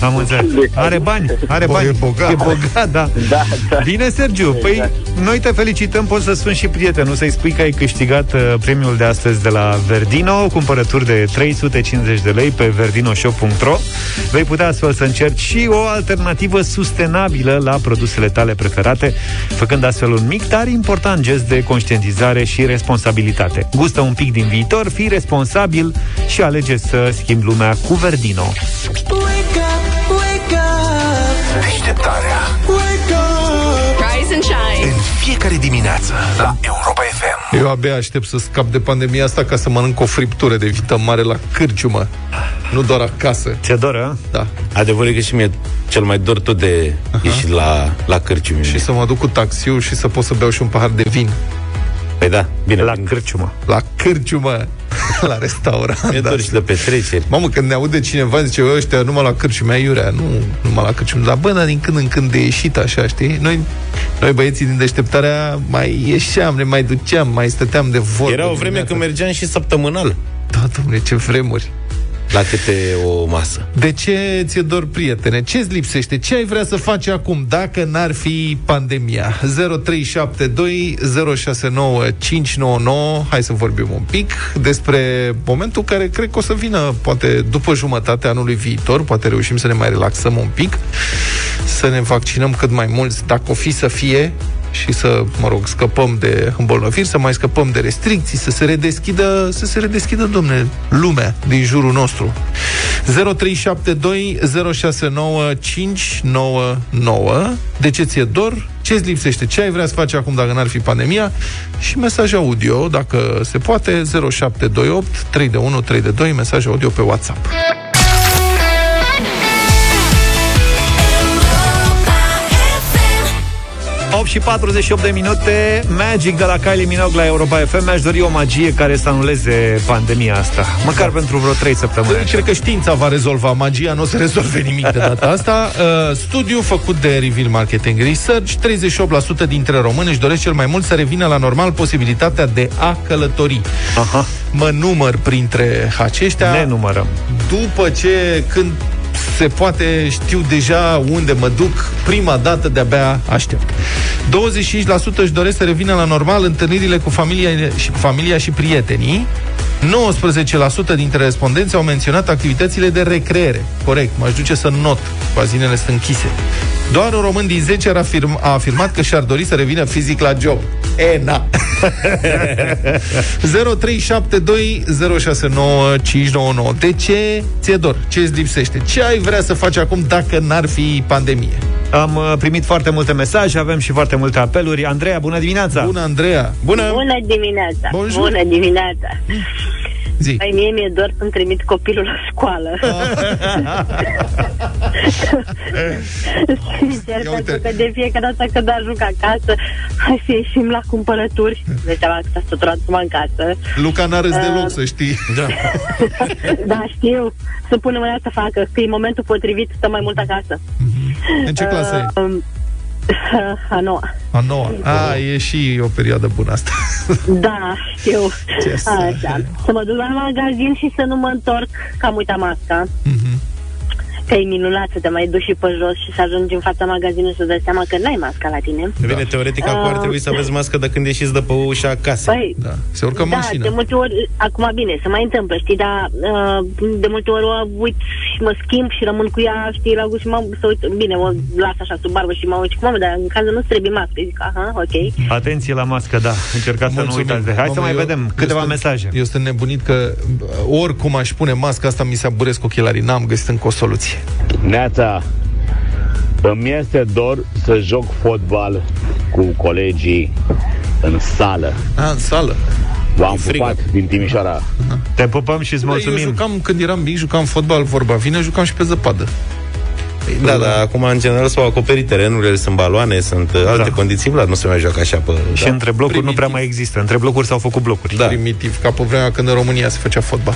Speaker 1: Am înțeles. Are bani, are
Speaker 2: Bă,
Speaker 1: bani.
Speaker 2: e bogat.
Speaker 1: E bogat, da.
Speaker 10: Da, da.
Speaker 1: Bine, Sergiu. Păi,
Speaker 10: Exact.
Speaker 1: noi te felicităm, poți să spun și prietenul, să-i spui că ai câștigat uh, premiul de astăzi de la Verdino, cumpărături de 350 de lei pe verdinoshop.ro. Vei putea astfel să încerci și o alternativă sustenabilă la produsele tale preferate, făcând astfel un mic, dar important gest de conștientizare și responsabilitate. Gustă un pic din viitor, fii responsabil și alege să schimbi lumea cu Verdino.
Speaker 5: Deșteptarea
Speaker 4: Rise and shine.
Speaker 5: În fiecare dimineață La Europa FM
Speaker 2: Eu abia aștept să scap de pandemia asta ca să mănânc o friptură de vită mare la cârciumă. Nu doar acasă.
Speaker 1: Ți-e doră?
Speaker 2: Da.
Speaker 3: Adevărul e că și mie cel mai dor tot de ieșit la, la cârciumi.
Speaker 2: Și să mă duc cu taxiul și să pot să beau și un pahar de vin.
Speaker 3: Păi da, bine.
Speaker 1: La
Speaker 3: bine.
Speaker 1: cârciumă.
Speaker 2: La cârciumă. la restaurant.
Speaker 3: Mi-e dor și de petreceri.
Speaker 2: Mamă, când ne aude cineva, zice, "Bă, ăștia numai la cârciumea iurea. Nu, numai la cârciumea. Dar bă, dar din când în când de ieșit așa, știi? Noi, noi băieții din deșteptarea mai ieșeam, ne mai duceam, mai stăteam de vorbă.
Speaker 3: Era o vreme
Speaker 2: dimineața.
Speaker 3: când mergeam și săptămânal
Speaker 2: Da, domnule, ce vremuri.
Speaker 3: La câte o masă.
Speaker 2: De ce ți-e dor, prietene? Ce-ți lipsește? Ce ai vrea să faci acum dacă n-ar fi pandemia? 0372 069 599 Hai să vorbim un pic despre momentul care cred că o să vină poate după jumătatea anului viitor, poate reușim să ne mai relaxăm un pic, să ne vaccinăm cât mai mulți, dacă o fi să fie, și să, mă rog, scăpăm de îmbolnăviri, să mai scăpăm de restricții, să se redeschidă, să se redeschidă, domne, lumea din jurul nostru. 0372 069 599 De ce ți-e dor? Ce-ți lipsește? Ce ai vrea să faci acum dacă n-ar fi pandemia? Și mesaj audio, dacă se poate, 0728 3 de 1 3 de 2, mesaj audio pe WhatsApp.
Speaker 1: 8 și 48 de minute Magic de la Kylie Minogue la Europa FM Mi-aș dori o magie care să anuleze pandemia asta Măcar pentru vreo 3 săptămâni
Speaker 2: Cred că știința va rezolva magia, nu o să rezolve nimic de data asta. Uh, studiu făcut de Reveal Marketing Research, 38% dintre români își doresc cel mai mult să revină la normal posibilitatea de a călători.
Speaker 1: Aha.
Speaker 2: Mă număr printre aceștia.
Speaker 1: Ne numărăm
Speaker 2: După ce, când se poate, știu deja unde mă duc, prima dată de-abia aștept. 25% își doresc să revină la normal întâlnirile cu familia și, cu familia și prietenii. 19% dintre respondenți au menționat activitățile de recreere. Corect, m-aș duce să not. Bazinele sunt închise. Doar un român din 10 a, afirm, a afirmat că și-ar dori să revină fizic la job. E, na. 0372 069 599 De ce ți-e dor? Ce îți lipsește? Ce ai vrea să faci acum dacă n-ar fi pandemie?
Speaker 1: Am uh, primit foarte multe mesaje Avem și foarte multe apeluri Andreea, bună dimineața
Speaker 2: Bună, Andreea!
Speaker 3: Bună!
Speaker 11: Bună dimineața!
Speaker 2: Bonjour.
Speaker 11: Bună dimineața!
Speaker 2: Zi.
Speaker 11: Păi mie mi-e doar să-mi trimit copilul la școală. Sincer,
Speaker 2: Ia uite.
Speaker 11: pentru că de fiecare dată când ajung acasă, hai să ieșim la cumpărături. Deci am că s-a săturat numai în casă.
Speaker 2: Luca n-a râs
Speaker 11: Uh.
Speaker 2: deloc, să știi.
Speaker 3: Da.
Speaker 11: da, știu. Să punem mâna să facă, că e momentul potrivit, stă mai mult acasă.
Speaker 2: În ce clasă e?
Speaker 11: Um, a noua.
Speaker 2: A noua. A, e și o perioadă bună asta.
Speaker 11: Da, știu.
Speaker 2: Ce să-
Speaker 11: Așa. Să mă duc la magazin și să nu mă întorc, că am uitat masca. Că e minunat să te mai duci și pe jos și să ajungi în fața magazinului să dai seama că n-ai masca la tine.
Speaker 3: Bine, teoretic, acum ar
Speaker 11: Uh.
Speaker 3: trebui să aveți mască de când ieșiți de pe ușa acasă.
Speaker 11: Păi,
Speaker 2: Da, se urcă în
Speaker 11: da,
Speaker 2: mașină.
Speaker 11: de multe ori, acum bine, se mai întâmplă, știi, dar uh, de multe ori o uit și mă schimb și rămân cu ea, știi, la gust și mă să uit, bine, o las așa sub barbă și mă uit, mamă, dar în cazul nu trebuie mască, zic, aha, ok.
Speaker 1: Atenție la mască, da Încercați să nu
Speaker 2: Mulțumim.
Speaker 1: uitați de Hai să
Speaker 2: Mamă,
Speaker 1: mai
Speaker 2: eu-
Speaker 1: vedem câteva
Speaker 2: eu sunt,
Speaker 1: mesaje
Speaker 2: Eu sunt nebunit că uh, oricum aș pune masca asta, mi se aburesc ochelarii. N-am găsit încă o soluție.
Speaker 12: Neața, îmi este dor să joc fotbal cu colegii în sală.
Speaker 2: A, în sală.
Speaker 12: V-am pupat din Timișoara.
Speaker 1: Te pupăm și îți
Speaker 2: Eu
Speaker 1: mulțumim
Speaker 2: jucam, când eram mic, jucam fotbal, vorba vine, jucam și pe zăpadă.
Speaker 3: Da, dar acum, în general, s-au acoperit terenurile, sunt baloane, sunt uh, alte condiții, Vlad, nu se mai joacă așa pe...
Speaker 1: Și
Speaker 3: da.
Speaker 1: între blocuri nu prea mai există Între blocuri s-au făcut blocuri
Speaker 3: Da.
Speaker 2: Primitiv, ca pe vremea când în România se făcea fotbal.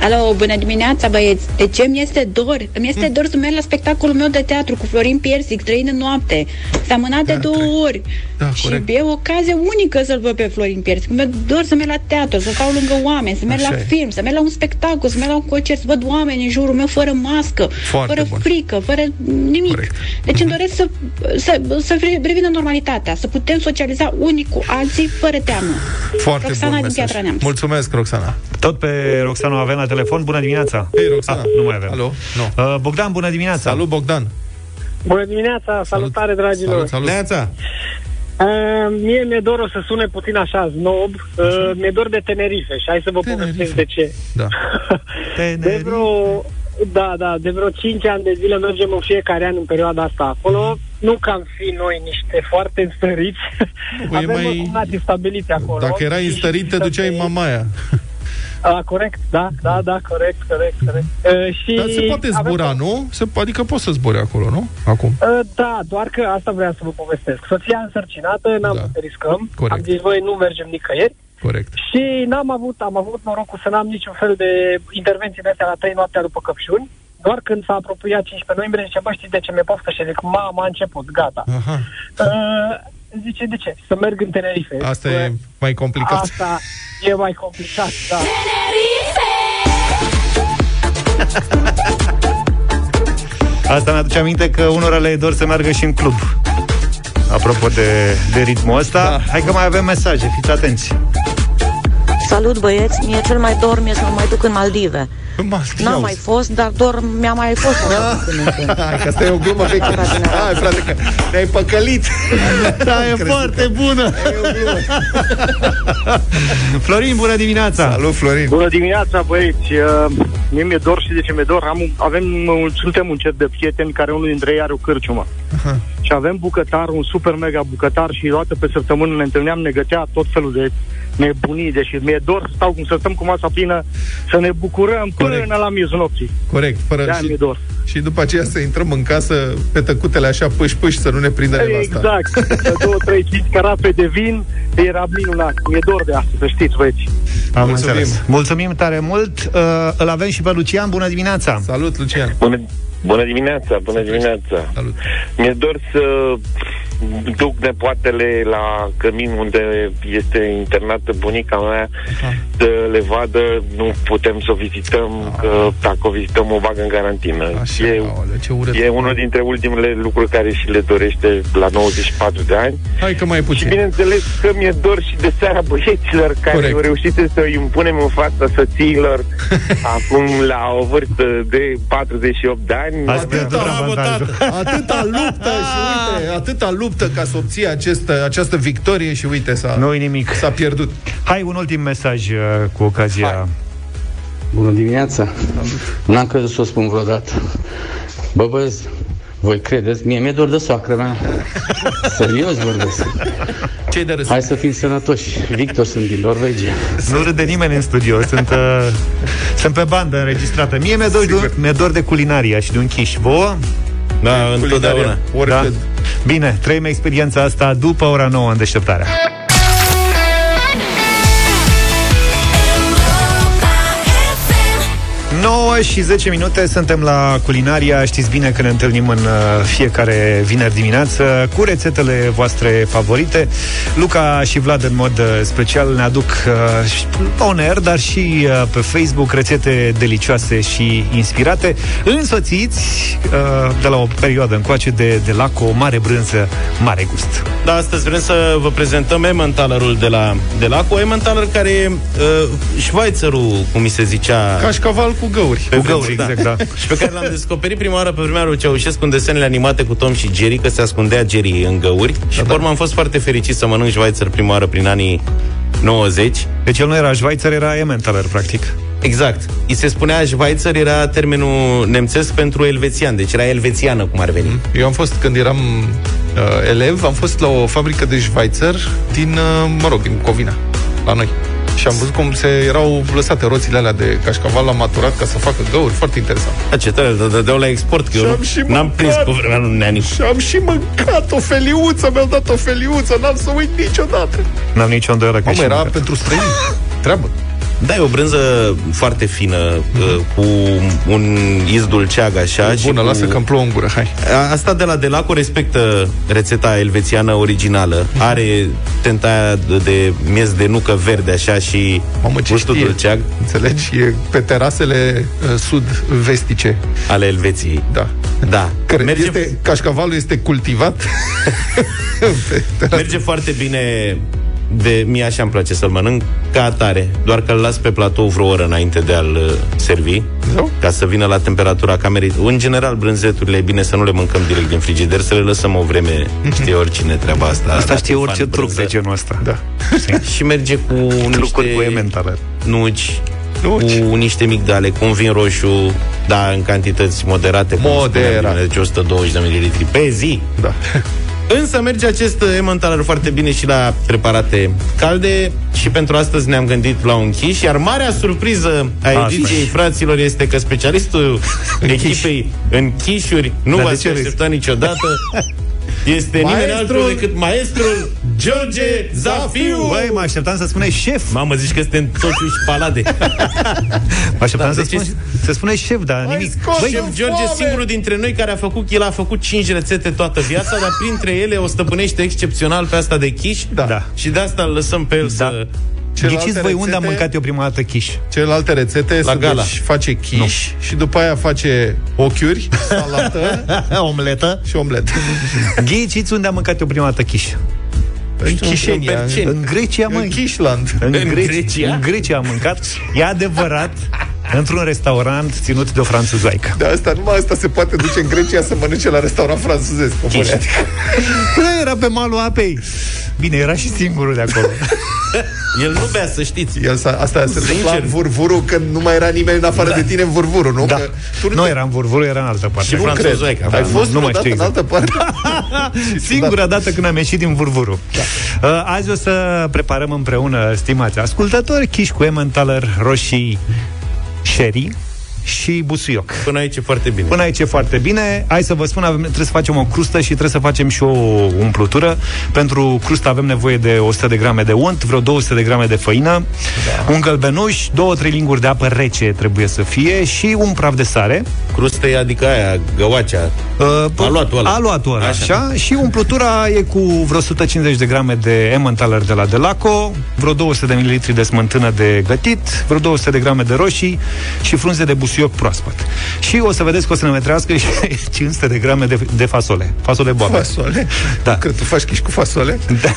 Speaker 13: Alo, bună dimineața, băieți! De ce mi este dor? Îmi este dor să merg la spectacolul meu de teatru cu Florin Piersic, Trăin în noapte. S-a amânat de două ori.
Speaker 2: Da,
Speaker 13: și
Speaker 2: corect.
Speaker 13: e o ocazie unică să-l văd pe Florin Piersic. Mi-e dor să merg la teatru, să stau lângă oameni, să merg
Speaker 2: Așa
Speaker 13: la
Speaker 2: e.
Speaker 13: film, să merg la un spectacol, să merg la un concert, să văd oameni în jurul meu fără mască,
Speaker 2: Foarte
Speaker 13: fără
Speaker 2: bun.
Speaker 13: frică, fără nimic.
Speaker 2: Corect.
Speaker 13: Deci îmi doresc să, să, să revină normalitatea, să putem socializa unii cu alții fără teamă.
Speaker 2: Foarte
Speaker 13: Roxana
Speaker 2: bun
Speaker 13: din
Speaker 2: mesaj.
Speaker 13: Piatra Neamț.
Speaker 2: Mulțumesc, Roxana.
Speaker 1: Tot pe Roxana o avem la telefon Bună dimineața
Speaker 2: Hei, Roxana.
Speaker 1: ah, Nu mai avem
Speaker 2: Alo? Nu.
Speaker 1: Uh, Bogdan, bună dimineața
Speaker 2: Salut, Bogdan.
Speaker 14: Bună dimineața, salutare dragilor.
Speaker 2: Salut, salut.
Speaker 3: Neața!
Speaker 14: Uh, mie mi-e dor, o să sune puțin așa, snob, uh, mi-e dor de Tenerife și hai să vă
Speaker 2: Tenerife.
Speaker 14: povestesc de ce.
Speaker 2: Da.
Speaker 14: De vreo, da, da, de vreo 5 ani de zile mergem în fiecare an în perioada asta acolo. Nu că am fi noi niște foarte înstăriți.
Speaker 2: bă, e
Speaker 14: Avem
Speaker 2: mai-
Speaker 14: mai... stabiliți acolo.
Speaker 2: Dacă erai
Speaker 14: Și-
Speaker 2: înstărit, te
Speaker 14: și-
Speaker 2: duceai în Mamaia.
Speaker 14: A, corect, da, da, da, corect, corect, corect. Uh, și
Speaker 2: Dar se poate zbura,
Speaker 14: avem-
Speaker 2: nu? Se, adică poți să zbori acolo, nu? Acum.
Speaker 14: Uh, Da, doar că asta vreau să vă povestesc. Soția însărcinată, n-am
Speaker 2: Da.
Speaker 14: da. să riscăm.
Speaker 2: Corect.
Speaker 14: Am zis, voi nu mergem nicăieri.
Speaker 2: Corect.
Speaker 14: Și n-am avut, am avut norocul să n-am niciun fel de intervenții de astea la 3 noaptea după căpșuni. Doar când s-a apropiat 15 noiembrie, zice, bă, știți de ce mi-e poftă? Și zic, mama, a început, gata.
Speaker 2: Aha.
Speaker 14: Uh, zice, de ce? Să merg în Tenerife.
Speaker 2: Asta
Speaker 14: Bă,
Speaker 2: e mai complicat.
Speaker 14: Asta e mai complicat, da.
Speaker 1: Asta mi-aduce aminte că unora le e dor să meargă și în club. Apropo de, de ritmul ăsta, da. hai că mai avem mesaje, fiți atenți.
Speaker 15: Salut băieți, mie cel mai dor mie să mă mai duc în Maldive.
Speaker 2: Maldive,
Speaker 15: N-am
Speaker 2: auzi.
Speaker 15: mai fost, dar dor mi-a mai fost.
Speaker 2: Hai, că asta e o glumă veche. Hai, frate, că te-ai păcălit.
Speaker 1: Da, e foarte bună. Florin, bună dimineața!
Speaker 2: Salut, Florin!
Speaker 16: Bună dimineața, băieți! Uh, Mie mi-e dor și de ce mi-e dor. Am, un- avem, un, suntem un cer de prieteni care unul dintre ei are o cârciumă. Și avem bucătar, un super mega bucătar și o dată pe săptămână ne întâlneam, ne gătea tot felul de nebunii, deși mi-e dor să stau cum să stăm cu masa plină, să ne bucurăm
Speaker 2: Corect.
Speaker 16: până la miezul nopții.
Speaker 2: Corect, fără
Speaker 16: De-aia mi-e
Speaker 2: și,
Speaker 16: dor.
Speaker 2: și după aceea să intrăm în casă pe tăcutele așa pâși-pâși să nu ne prindă nevasta.
Speaker 16: Exact. Două, trei, cinci carafe de vin, era minunat. Mi-e dor de asta, să știți, băieți.
Speaker 1: Am
Speaker 2: Mulțumim.
Speaker 1: înțeles. Mulțumim tare mult. Uh, îl avem și pe Lucian. Bună dimineața!
Speaker 2: Salut, Lucian!
Speaker 17: Bună, bună dimineața, bună dimineața.
Speaker 2: Salut.
Speaker 17: Mi-e dor să duc nepoatele la cămin unde este internată bunica mea să le vadă, nu putem să o vizităm, că dacă o vizităm o bagă în carantină.
Speaker 2: Așa,
Speaker 17: e,
Speaker 2: aoleu, ce urât.
Speaker 17: e unul dintre ultimele lucruri care și le dorește la 94 de ani.
Speaker 2: Hai că mai
Speaker 17: Și
Speaker 2: puțin.
Speaker 17: bineînțeles că mi-e dor și de seara băieților care
Speaker 2: Corect.
Speaker 17: au reușit să îi impunem în fața soțiilor acum la o vârstă de 48 de ani.
Speaker 1: Ați pierdut avantajul.
Speaker 2: Atâta luptă și uite, atâta luptă ca să obții acest, această victorie și uite s-a,
Speaker 1: nu nimic.
Speaker 2: s-a pierdut.
Speaker 1: Hai un ultim mesaj uh, cu ocazia... Hai.
Speaker 18: Bună dimineața! N-am crezut să o spun vreodată. Bă, băieți, voi credeți? Mie mi-e dor de soacră mea. Serios vorbesc.
Speaker 2: ce de râs?
Speaker 18: Hai să fim sănătoși. Victor, sunt din Norvegia.
Speaker 1: Nu râde nimeni în studio, sunt, uh, sunt pe bandă înregistrată. Mie mi-e dor, de, mi-e dor de culinaria și de un chiș. Vouă?
Speaker 3: Da, întotdeauna.
Speaker 1: Da? Bine, trăim experiența asta după ora 9 în deșteptarea. 9 și 10 minute suntem la culinaria. Știți bine că ne întâlnim în uh, fiecare vineri dimineață Cu rețetele voastre favorite. Luca și Vlad în mod uh, special ne aduc uh, și on air Dar și uh, pe Facebook rețete delicioase și inspirate. Însoțiți uh, de la o perioadă încoace de, de lac o mare brânză, mare gust.
Speaker 3: Da, astăzi vrem să vă prezentăm Emmentalerul de la, de la cu. Emmentaler care e uh, Schweizerul, cum mi se zicea.
Speaker 2: Cașcaval cu găuri.
Speaker 3: pe
Speaker 1: Cu
Speaker 3: vremuri,
Speaker 1: găuri, exact, da.
Speaker 3: Și pe care l-am descoperit prima oară pe vremea lui Ceaușescu în desenele animate cu Tom și Jerry, că se ascundea Jerry în găuri. Și pe urmă am fost foarte fericit să mănânc Schweizer prima oară prin anii 90.
Speaker 1: Deci el nu era Schweizer, era Emmentaler, practic
Speaker 3: Exact. I se spunea Schweizer, era termenul nemțesc pentru elvețian, deci era elvețiană, cum ar veni.
Speaker 2: Eu am fost, când eram uh, elev, am fost la o fabrică de Schweizer din, uh, mă rog, din Covina, la noi. Și am văzut cum se erau lăsate roțile alea de cașcaval la maturat ca să facă găuri. Foarte interesant.
Speaker 3: Da, ce tare, dă- dădeau la export, că eu
Speaker 2: Și
Speaker 3: nu,
Speaker 2: am și
Speaker 3: n-am
Speaker 2: mâncat.
Speaker 3: prins pe vremea lui Neanicu.
Speaker 2: Și am și mâncat o feliuță, mi-au dat o feliuță, n-am să uit niciodată.
Speaker 1: N-am nicio îndoială că
Speaker 2: Mamă,
Speaker 1: și
Speaker 2: era
Speaker 1: mâncat.
Speaker 2: pentru străini. Treabă.
Speaker 3: Da, e o brânză foarte fină, uh, cu un iz dulceag așa. și
Speaker 2: Bună,
Speaker 3: cu...
Speaker 2: lasă că-mi plouă în gură, hai.
Speaker 3: A- Asta de la Delaco respectă rețeta elvețiană originală. Are tentaia de, de miez de nucă verde așa și
Speaker 2: Mamă, ce
Speaker 3: gustul
Speaker 2: știe.
Speaker 3: dulceag
Speaker 2: Înțelegi? E pe terasele uh, sud-vestice.
Speaker 3: ale Elveției.
Speaker 2: Da.
Speaker 3: Da.
Speaker 2: Care
Speaker 3: Merge,
Speaker 2: este, cașcavalul este cultivat. pe terase.
Speaker 3: merge foarte bine de mie așa îmi place să-l mănânc ca atare, doar că îl las pe platou vreo oră înainte de a-l uh, servi,
Speaker 2: Zău?
Speaker 3: ca să vină la temperatura camerei. În general, brânzeturile e bine să nu le mâncăm direct din frigider, să le lăsăm o vreme, știe oricine treaba asta.
Speaker 1: Asta
Speaker 3: Dacă
Speaker 1: știe
Speaker 3: e
Speaker 1: orice
Speaker 3: fan
Speaker 1: truc
Speaker 3: brânză.
Speaker 1: de genul ăsta
Speaker 2: Da.
Speaker 3: Și merge cu
Speaker 1: Trucuri
Speaker 3: niște
Speaker 1: cu Emmentaler
Speaker 3: nuci,
Speaker 2: Nuci.
Speaker 3: cu niște migdale, cu un vin roșu, da, în cantități moderate. cum
Speaker 2: Moderate.
Speaker 3: spuneam, Deci 120 de mililitri pe zi.
Speaker 2: Da.
Speaker 3: Însă merge acest Emmentaler foarte bine și la preparate calde și pentru astăzi ne-am gândit la un chiș, iar marea surpriză a
Speaker 1: Asta
Speaker 3: ediției
Speaker 1: e.
Speaker 3: fraților este că specialistul echipei în chișuri nu
Speaker 1: Dar
Speaker 3: va
Speaker 1: de
Speaker 3: fi
Speaker 1: ce râzi?
Speaker 3: așteptat niciodată. Este nimeni
Speaker 2: Maestrul-
Speaker 3: altul decât maestrul George Zafiu!
Speaker 1: Băi, mă așteptam să spune șef.
Speaker 3: Mamă, zici că suntem toți și palade.
Speaker 1: Mă așteptam
Speaker 3: Da,
Speaker 1: să,
Speaker 3: deci
Speaker 1: spun, să spune șef, dar nimic.
Speaker 3: Băi, Șef George, singurul dintre noi care a făcut, el a făcut 5 rețete toată viața, dar printre ele o stăpânește excepțional pe asta de quiche.
Speaker 1: Da.
Speaker 3: Și de asta îl lăsăm pe el da. să...
Speaker 1: Ghiciți voi unde am mâncat eu prima dată quiche.
Speaker 2: Celelalte rețete
Speaker 3: La
Speaker 2: sunt,
Speaker 3: gala.
Speaker 2: deci, face quiche și după aia face ochiuri, salată
Speaker 1: Omletă.
Speaker 2: și omletă.
Speaker 1: Ghiciți unde am mâncat eu prima dată quiche.
Speaker 2: În Chișenia,
Speaker 1: în, în Grecia, mă.
Speaker 2: în Chișland.
Speaker 1: În,
Speaker 3: În
Speaker 1: Grecia,
Speaker 3: Grecia?
Speaker 1: În Grecia am mâncat. E adevărat. Într-un restaurant ținut de o franțuzoaică.
Speaker 2: De asta, numai asta se poate duce în Grecia să mănânce la restaurant franțuzesc. omule.
Speaker 1: Quiche. Bă, era pe malul apei. Bine, era și singurul de acolo.
Speaker 3: El nu bea, să știți.
Speaker 2: El s-a, asta se
Speaker 3: Sincer.
Speaker 2: întâmpla în vurvuru când nu mai era nimeni în afară
Speaker 3: Da.
Speaker 2: de tine în vurvuru, nu?
Speaker 1: Da.
Speaker 2: Că tu
Speaker 1: Nu era în Vurvuru, era în altă parte.
Speaker 3: Și
Speaker 2: nu cred.
Speaker 3: franțuzoica.
Speaker 2: Ai
Speaker 3: Da,
Speaker 2: fost
Speaker 1: nu mai
Speaker 2: vreodată
Speaker 1: știu
Speaker 2: în altă parte?
Speaker 1: Singura dată când am ieșit din Vurvuru. Da. Uh, azi o să preparăm împreună, stimați ascultători, chiși cu Emmentaler, roșii, sherry și busuioc.
Speaker 3: Până aici e foarte bine.
Speaker 1: Până aici e foarte bine. Hai să vă spun, avem, trebuie să facem o crustă și trebuie să facem și o umplutură. Pentru crustă avem nevoie de 100 de grame de unt, vreo 200 de grame de făină, da. un gălbenuș, două, trei linguri de apă rece trebuie să fie și un praf de sare.
Speaker 3: Crustă e adică aia, găoacea.
Speaker 1: Uh,
Speaker 3: Aluatul ăla.
Speaker 1: Aluatul ăla, așa.
Speaker 3: Așa.
Speaker 1: așa. Și umplutura e cu vreo 150 de grame de Emmentaler de la Delaco, vreo 200 de ml de smântână de gătit, vreo 200 de grame de roșii și frunze de busuioc proaspăt. Și o să vedeți că o să ne metrească și 500 de grame de, de fasole. Fasole boabe.
Speaker 2: Fasole?
Speaker 1: Da.
Speaker 2: Că tu faci chiși cu fasole?
Speaker 1: Da.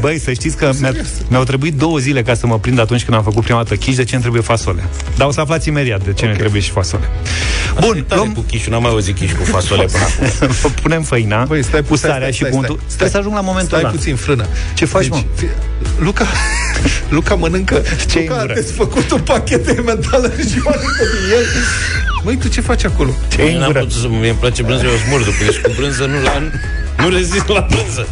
Speaker 1: Băi, să știți că mi-a, mi-au trebuit două zile ca să mă prind atunci când am făcut prima dată chiși de ce îmi trebuie fasole. Dar o să aflați imediat de ce okay. ne trebuie și fasole. Bun,
Speaker 3: Tare
Speaker 1: luăm,
Speaker 3: cu chișul, n-am mai auzit chiș cu fasole până acum.
Speaker 1: punem făina
Speaker 2: Băi, stai,
Speaker 1: cu
Speaker 2: stai,
Speaker 1: sarea
Speaker 2: stai,
Speaker 1: și
Speaker 2: stai,
Speaker 1: cu untul.
Speaker 2: stai,
Speaker 1: Trebuie să ajung la momentul
Speaker 2: Stai
Speaker 1: ăla.
Speaker 2: puțin, frână.
Speaker 1: Ce faci, mă?
Speaker 2: fi- Luca, Luca mănâncă
Speaker 1: Ce
Speaker 2: Luca,
Speaker 1: în gură?
Speaker 2: a făcut un pachet de mentală și mănâncă din el Măi, tu ce faci acolo?
Speaker 1: Ce
Speaker 3: Mie
Speaker 1: în
Speaker 3: n-am
Speaker 1: gură?
Speaker 3: putut să mie îmi place brânză, eu smur după deci cu brânză nu la nu rezist la brânză.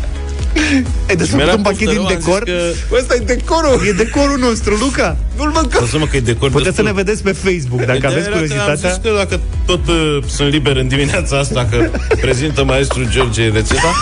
Speaker 1: Ai desfăcut
Speaker 3: Mi-era
Speaker 1: un pachet din
Speaker 3: poftă rău, am
Speaker 1: decor?
Speaker 3: zis că-
Speaker 2: Bă, ăsta e decorul
Speaker 1: E decorul nostru, Luca!
Speaker 2: Nu-l mâncăm
Speaker 3: Lăsă-mă că e decor
Speaker 1: Puteți să
Speaker 3: destul.
Speaker 1: ne vedeți pe Facebook, dacă
Speaker 3: Ideea
Speaker 1: aveți
Speaker 3: era că Am
Speaker 1: curiozitatea.
Speaker 3: zis că dacă tot uh, sunt liber în dimineața asta, că prezintă maestru George rețeta,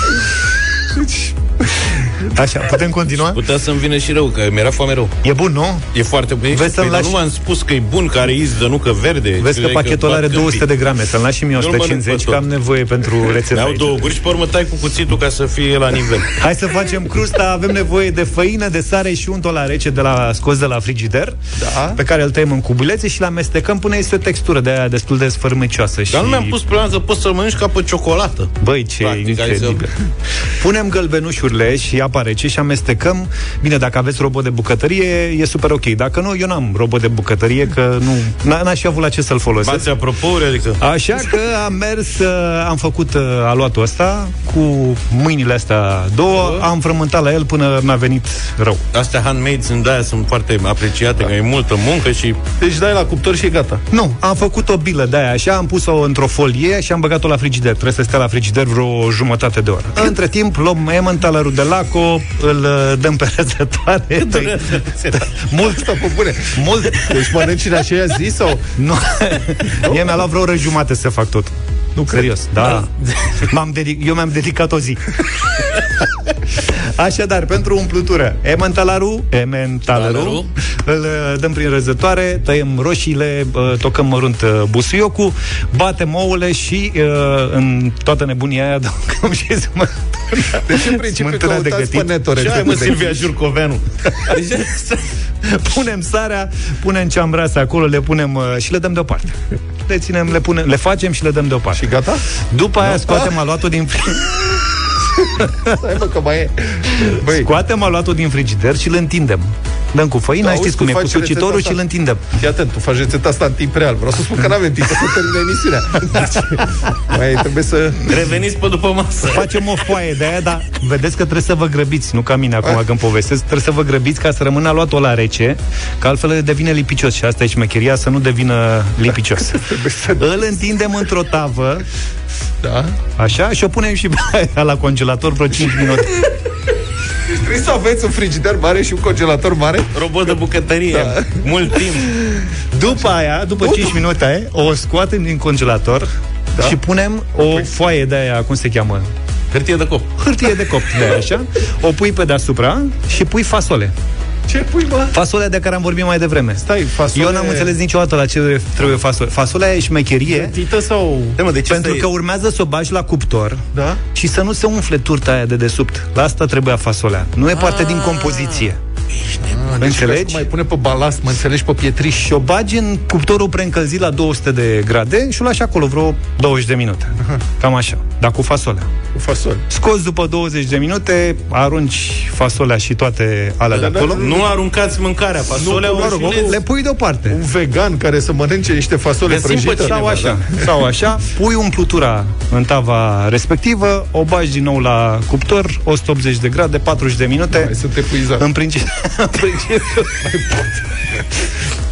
Speaker 1: Așa, putem continua?
Speaker 3: putea să-mi vină și rău, că mi-era foame rău.
Speaker 1: E bun, nu?
Speaker 3: E foarte bun.
Speaker 1: Vezi să-mi
Speaker 3: Păi, dar
Speaker 1: lași-
Speaker 3: nu m-am spus că e bun, că are iz de nucă verde.
Speaker 1: Vezi că
Speaker 3: Crezi
Speaker 1: pachetul are
Speaker 3: bat
Speaker 1: 200 de
Speaker 3: câmpii.
Speaker 1: grame, să-mi lași și mie
Speaker 3: Nu-l mănânc
Speaker 1: 150,
Speaker 3: pe
Speaker 1: că
Speaker 3: tot.
Speaker 1: am nevoie pentru rețeta
Speaker 3: Mi-au
Speaker 1: aici.
Speaker 3: două guri și pe urmă tai cu cuțitul ca să fie la nivel.
Speaker 1: Hai să facem crusta, avem nevoie de făină, de sare și unt la rece de la scos de la frigider,
Speaker 2: Da.
Speaker 1: pe care îl tăiem în cubulețe și le amestecăm până este o textură de aia destul de sfărmăcioasă. și...
Speaker 3: Dar nu mi-am pus problema că poți să-l mănânci ca pe ciocolată.
Speaker 1: Băi, ce
Speaker 3: Practic, ai
Speaker 1: incredibil. Punem gălbenușurile și apa rece și amestecăm. Bine, dacă aveți robot de bucătărie, e super ok. Dacă nu, eu n-am robot de bucătărie, că nu, n- n-aș fi avut la ce să-l folosesc.
Speaker 3: Bați apropouri, adică...
Speaker 1: Așa că am mers, uh, am făcut uh, aluatul ăsta cu mâinile astea două, am frământat la el până mi-a venit rău.
Speaker 3: Astea handmade sunt de-aia, sunt foarte apreciate, că e multă muncă și...
Speaker 2: Deci dai la cuptor și e gata
Speaker 1: Nu, am făcut o bilă de aia așa, am pus-o într-o folie și am băgat-o la frigider. Trebuie să stea la frigider vreo jumătate de oră. Între timp, luăm Emmentalerul de Laco, îl uh, dăm pe răzătoare. Păi, mult,
Speaker 2: Asta pe bune
Speaker 1: mult.
Speaker 2: Deci mănânci în aceea zi sau?
Speaker 1: Nu. Mie mi-a luat vreo oră jumate să fac tot. Nu Serios, da. M-am dedic- eu mi-am dedicat o zi. Așadar, pentru umplutură, ementalarul, ementalarul,
Speaker 3: Talerul.
Speaker 1: îl uh, dăm prin răzătoare, tăiem roșiile, uh, tocăm mărunt uh, busuiocul, batem ouăle și uh, în toată nebunia aia adăugăm și smântână.
Speaker 2: Deci în principiu
Speaker 1: Smântână de
Speaker 2: căutați pe
Speaker 1: gătit.
Speaker 2: net o
Speaker 3: Ce ai,
Speaker 2: rețetă
Speaker 3: mă,
Speaker 2: de
Speaker 3: Silvia
Speaker 2: quiche.
Speaker 3: Jurcoveanu?
Speaker 1: punem sarea, punem ceambrasa acolo, le punem uh, și le dăm deoparte. Le ținem, le, punem, le facem și le dăm deoparte.
Speaker 2: Și gata?
Speaker 1: După aia scoatem aluatul din fri-
Speaker 2: Stai mă că mai e Băi,
Speaker 1: scoatem aluatul din frigider și îl întindem. Dăm cu făina,
Speaker 2: Da,
Speaker 1: știți
Speaker 2: auzi,
Speaker 1: cum
Speaker 2: tu
Speaker 1: e, cu
Speaker 2: faci rețeta
Speaker 1: sucitorul
Speaker 2: asta?
Speaker 1: și îl întindem.
Speaker 2: Fii atent, tu faci rețeta asta în timp real Vreau să spun că n-avem timp să termine emisiunea deci, Mai trebuie să
Speaker 3: Reveniți pe după masă.
Speaker 1: Facem o foaie de aia, dar vedeți că trebuie să vă grăbiți, nu ca mine acum când povestesc, trebuie să vă grăbiți ca să rămână aluatul la rece, că altfel devine lipicios și asta e șmecheria, să nu devină lipicios. Îl întindem într-o tavă,
Speaker 2: Da
Speaker 1: așa, și o punem și pe aia la congelator vreo 5 minute.
Speaker 2: Trebuie să aveți un frigider mare și un congelator mare
Speaker 3: Robot de bucătărie. Da. Mult timp.
Speaker 1: După aia, după 5 minute, o scoatem din congelator da. și punem o foaie de aia, cum se cheamă?
Speaker 3: Hârtie de copt.
Speaker 1: Hârtie de copt, de așa. O pui pe deasupra și pui fasole.
Speaker 2: Ce pui, mă?
Speaker 1: Fasolea de care am vorbit mai devreme.
Speaker 2: Stai, fasole...
Speaker 1: Eu n-am înțeles niciodată la ce trebuie fasole. Fasolea e șmecherie.
Speaker 2: Gătită sau...
Speaker 3: De, mă, de ce
Speaker 1: Pentru
Speaker 3: să
Speaker 1: că urmează să o bagi la cuptor
Speaker 2: Da?
Speaker 1: și să nu se umfle turta aia de desubt. La asta trebuia fasolea. Nu e parte din compoziție.
Speaker 2: Ah, deci
Speaker 1: Înțelegi?
Speaker 2: mai pune pe balast, mă înțelegi, pe pietriș.
Speaker 1: Și o bagi în cuptorul preîncălzit la 200 de grade și o lași acolo vreo 20 de minute. Cam așa. Dar cu fasolea.
Speaker 2: Cu fasole.
Speaker 1: Scoți după 20 de minute, arunci fasolea și toate alea de
Speaker 2: Da,
Speaker 1: acolo.
Speaker 2: da,
Speaker 3: Nu aruncați mâncarea, fasolea
Speaker 2: Nu,
Speaker 3: o
Speaker 2: mă rog,
Speaker 3: șilezi.
Speaker 1: Le pui deoparte.
Speaker 2: Un vegan care să mănânce niște fasole
Speaker 3: Găsim pe
Speaker 2: prăjite.
Speaker 3: cineva,
Speaker 1: Sau așa,
Speaker 3: da.
Speaker 1: sau așa, pui umplutura în tava respectivă, o bagi din nou la cuptor, 180 de grade, 40 de minute.
Speaker 2: Mai sunt epuizat.
Speaker 1: În principiu, în principiu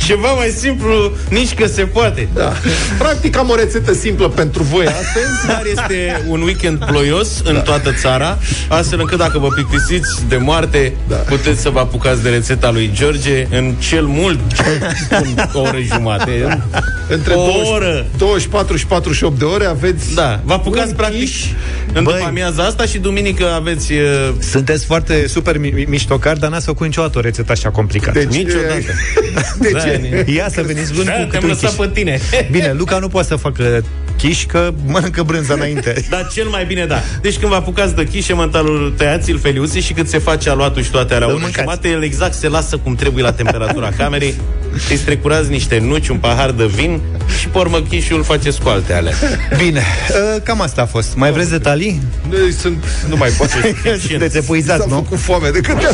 Speaker 3: Ceva mai simplu, nici că se poate.
Speaker 2: Da. Practic am o rețetă simplă pentru voi astăzi.
Speaker 3: Dar este un weekend ploios în toată țara, astfel încât dacă vă plictisiți de moarte,
Speaker 2: Da.
Speaker 3: puteți să vă apucați de rețeta lui George în cel mult spun, o oră jumate.
Speaker 2: Între
Speaker 3: o
Speaker 2: 20
Speaker 3: oră.
Speaker 2: 24 și 48 de ore aveți
Speaker 3: Da, vă apucați
Speaker 2: un
Speaker 3: practic
Speaker 2: quiche.
Speaker 3: în
Speaker 1: Băi.
Speaker 3: după amiaza asta și duminică aveți... uh,
Speaker 1: sunteți foarte super mi- mi- miștocari, dar n-ați făcut niciodată o rețetă așa complicată.
Speaker 2: Deci,
Speaker 3: Niciodată.
Speaker 2: De
Speaker 3: Da,
Speaker 2: ce?
Speaker 1: Ia să veniți vând
Speaker 3: Da,
Speaker 1: cu
Speaker 3: te-am
Speaker 1: câte un
Speaker 3: lăsat
Speaker 1: chiș.
Speaker 3: pe tine.
Speaker 1: Bine, Luca nu poate să facă chiș, că mănâncă brânza înainte.
Speaker 3: Dar cel mai bine, da. Deci când vă apucați de chișe, mântalul tăiați, îl feliuți și cât se face aluatul și toate alea
Speaker 1: Îl
Speaker 3: o oră
Speaker 1: mâncați.
Speaker 3: jumate, el exact se lasă cum trebuie la temperatura camerei. Îi strecurați niște nuci, un pahar de vin și pe urmă chișul faceți cu alte alea.
Speaker 1: Bine, uh, cam asta a fost. Mai vreți detalii?
Speaker 2: Noi sunt, nu mai poate.
Speaker 1: Sunteți epuizați,
Speaker 2: S-a
Speaker 1: nu?
Speaker 2: făcut foame de câte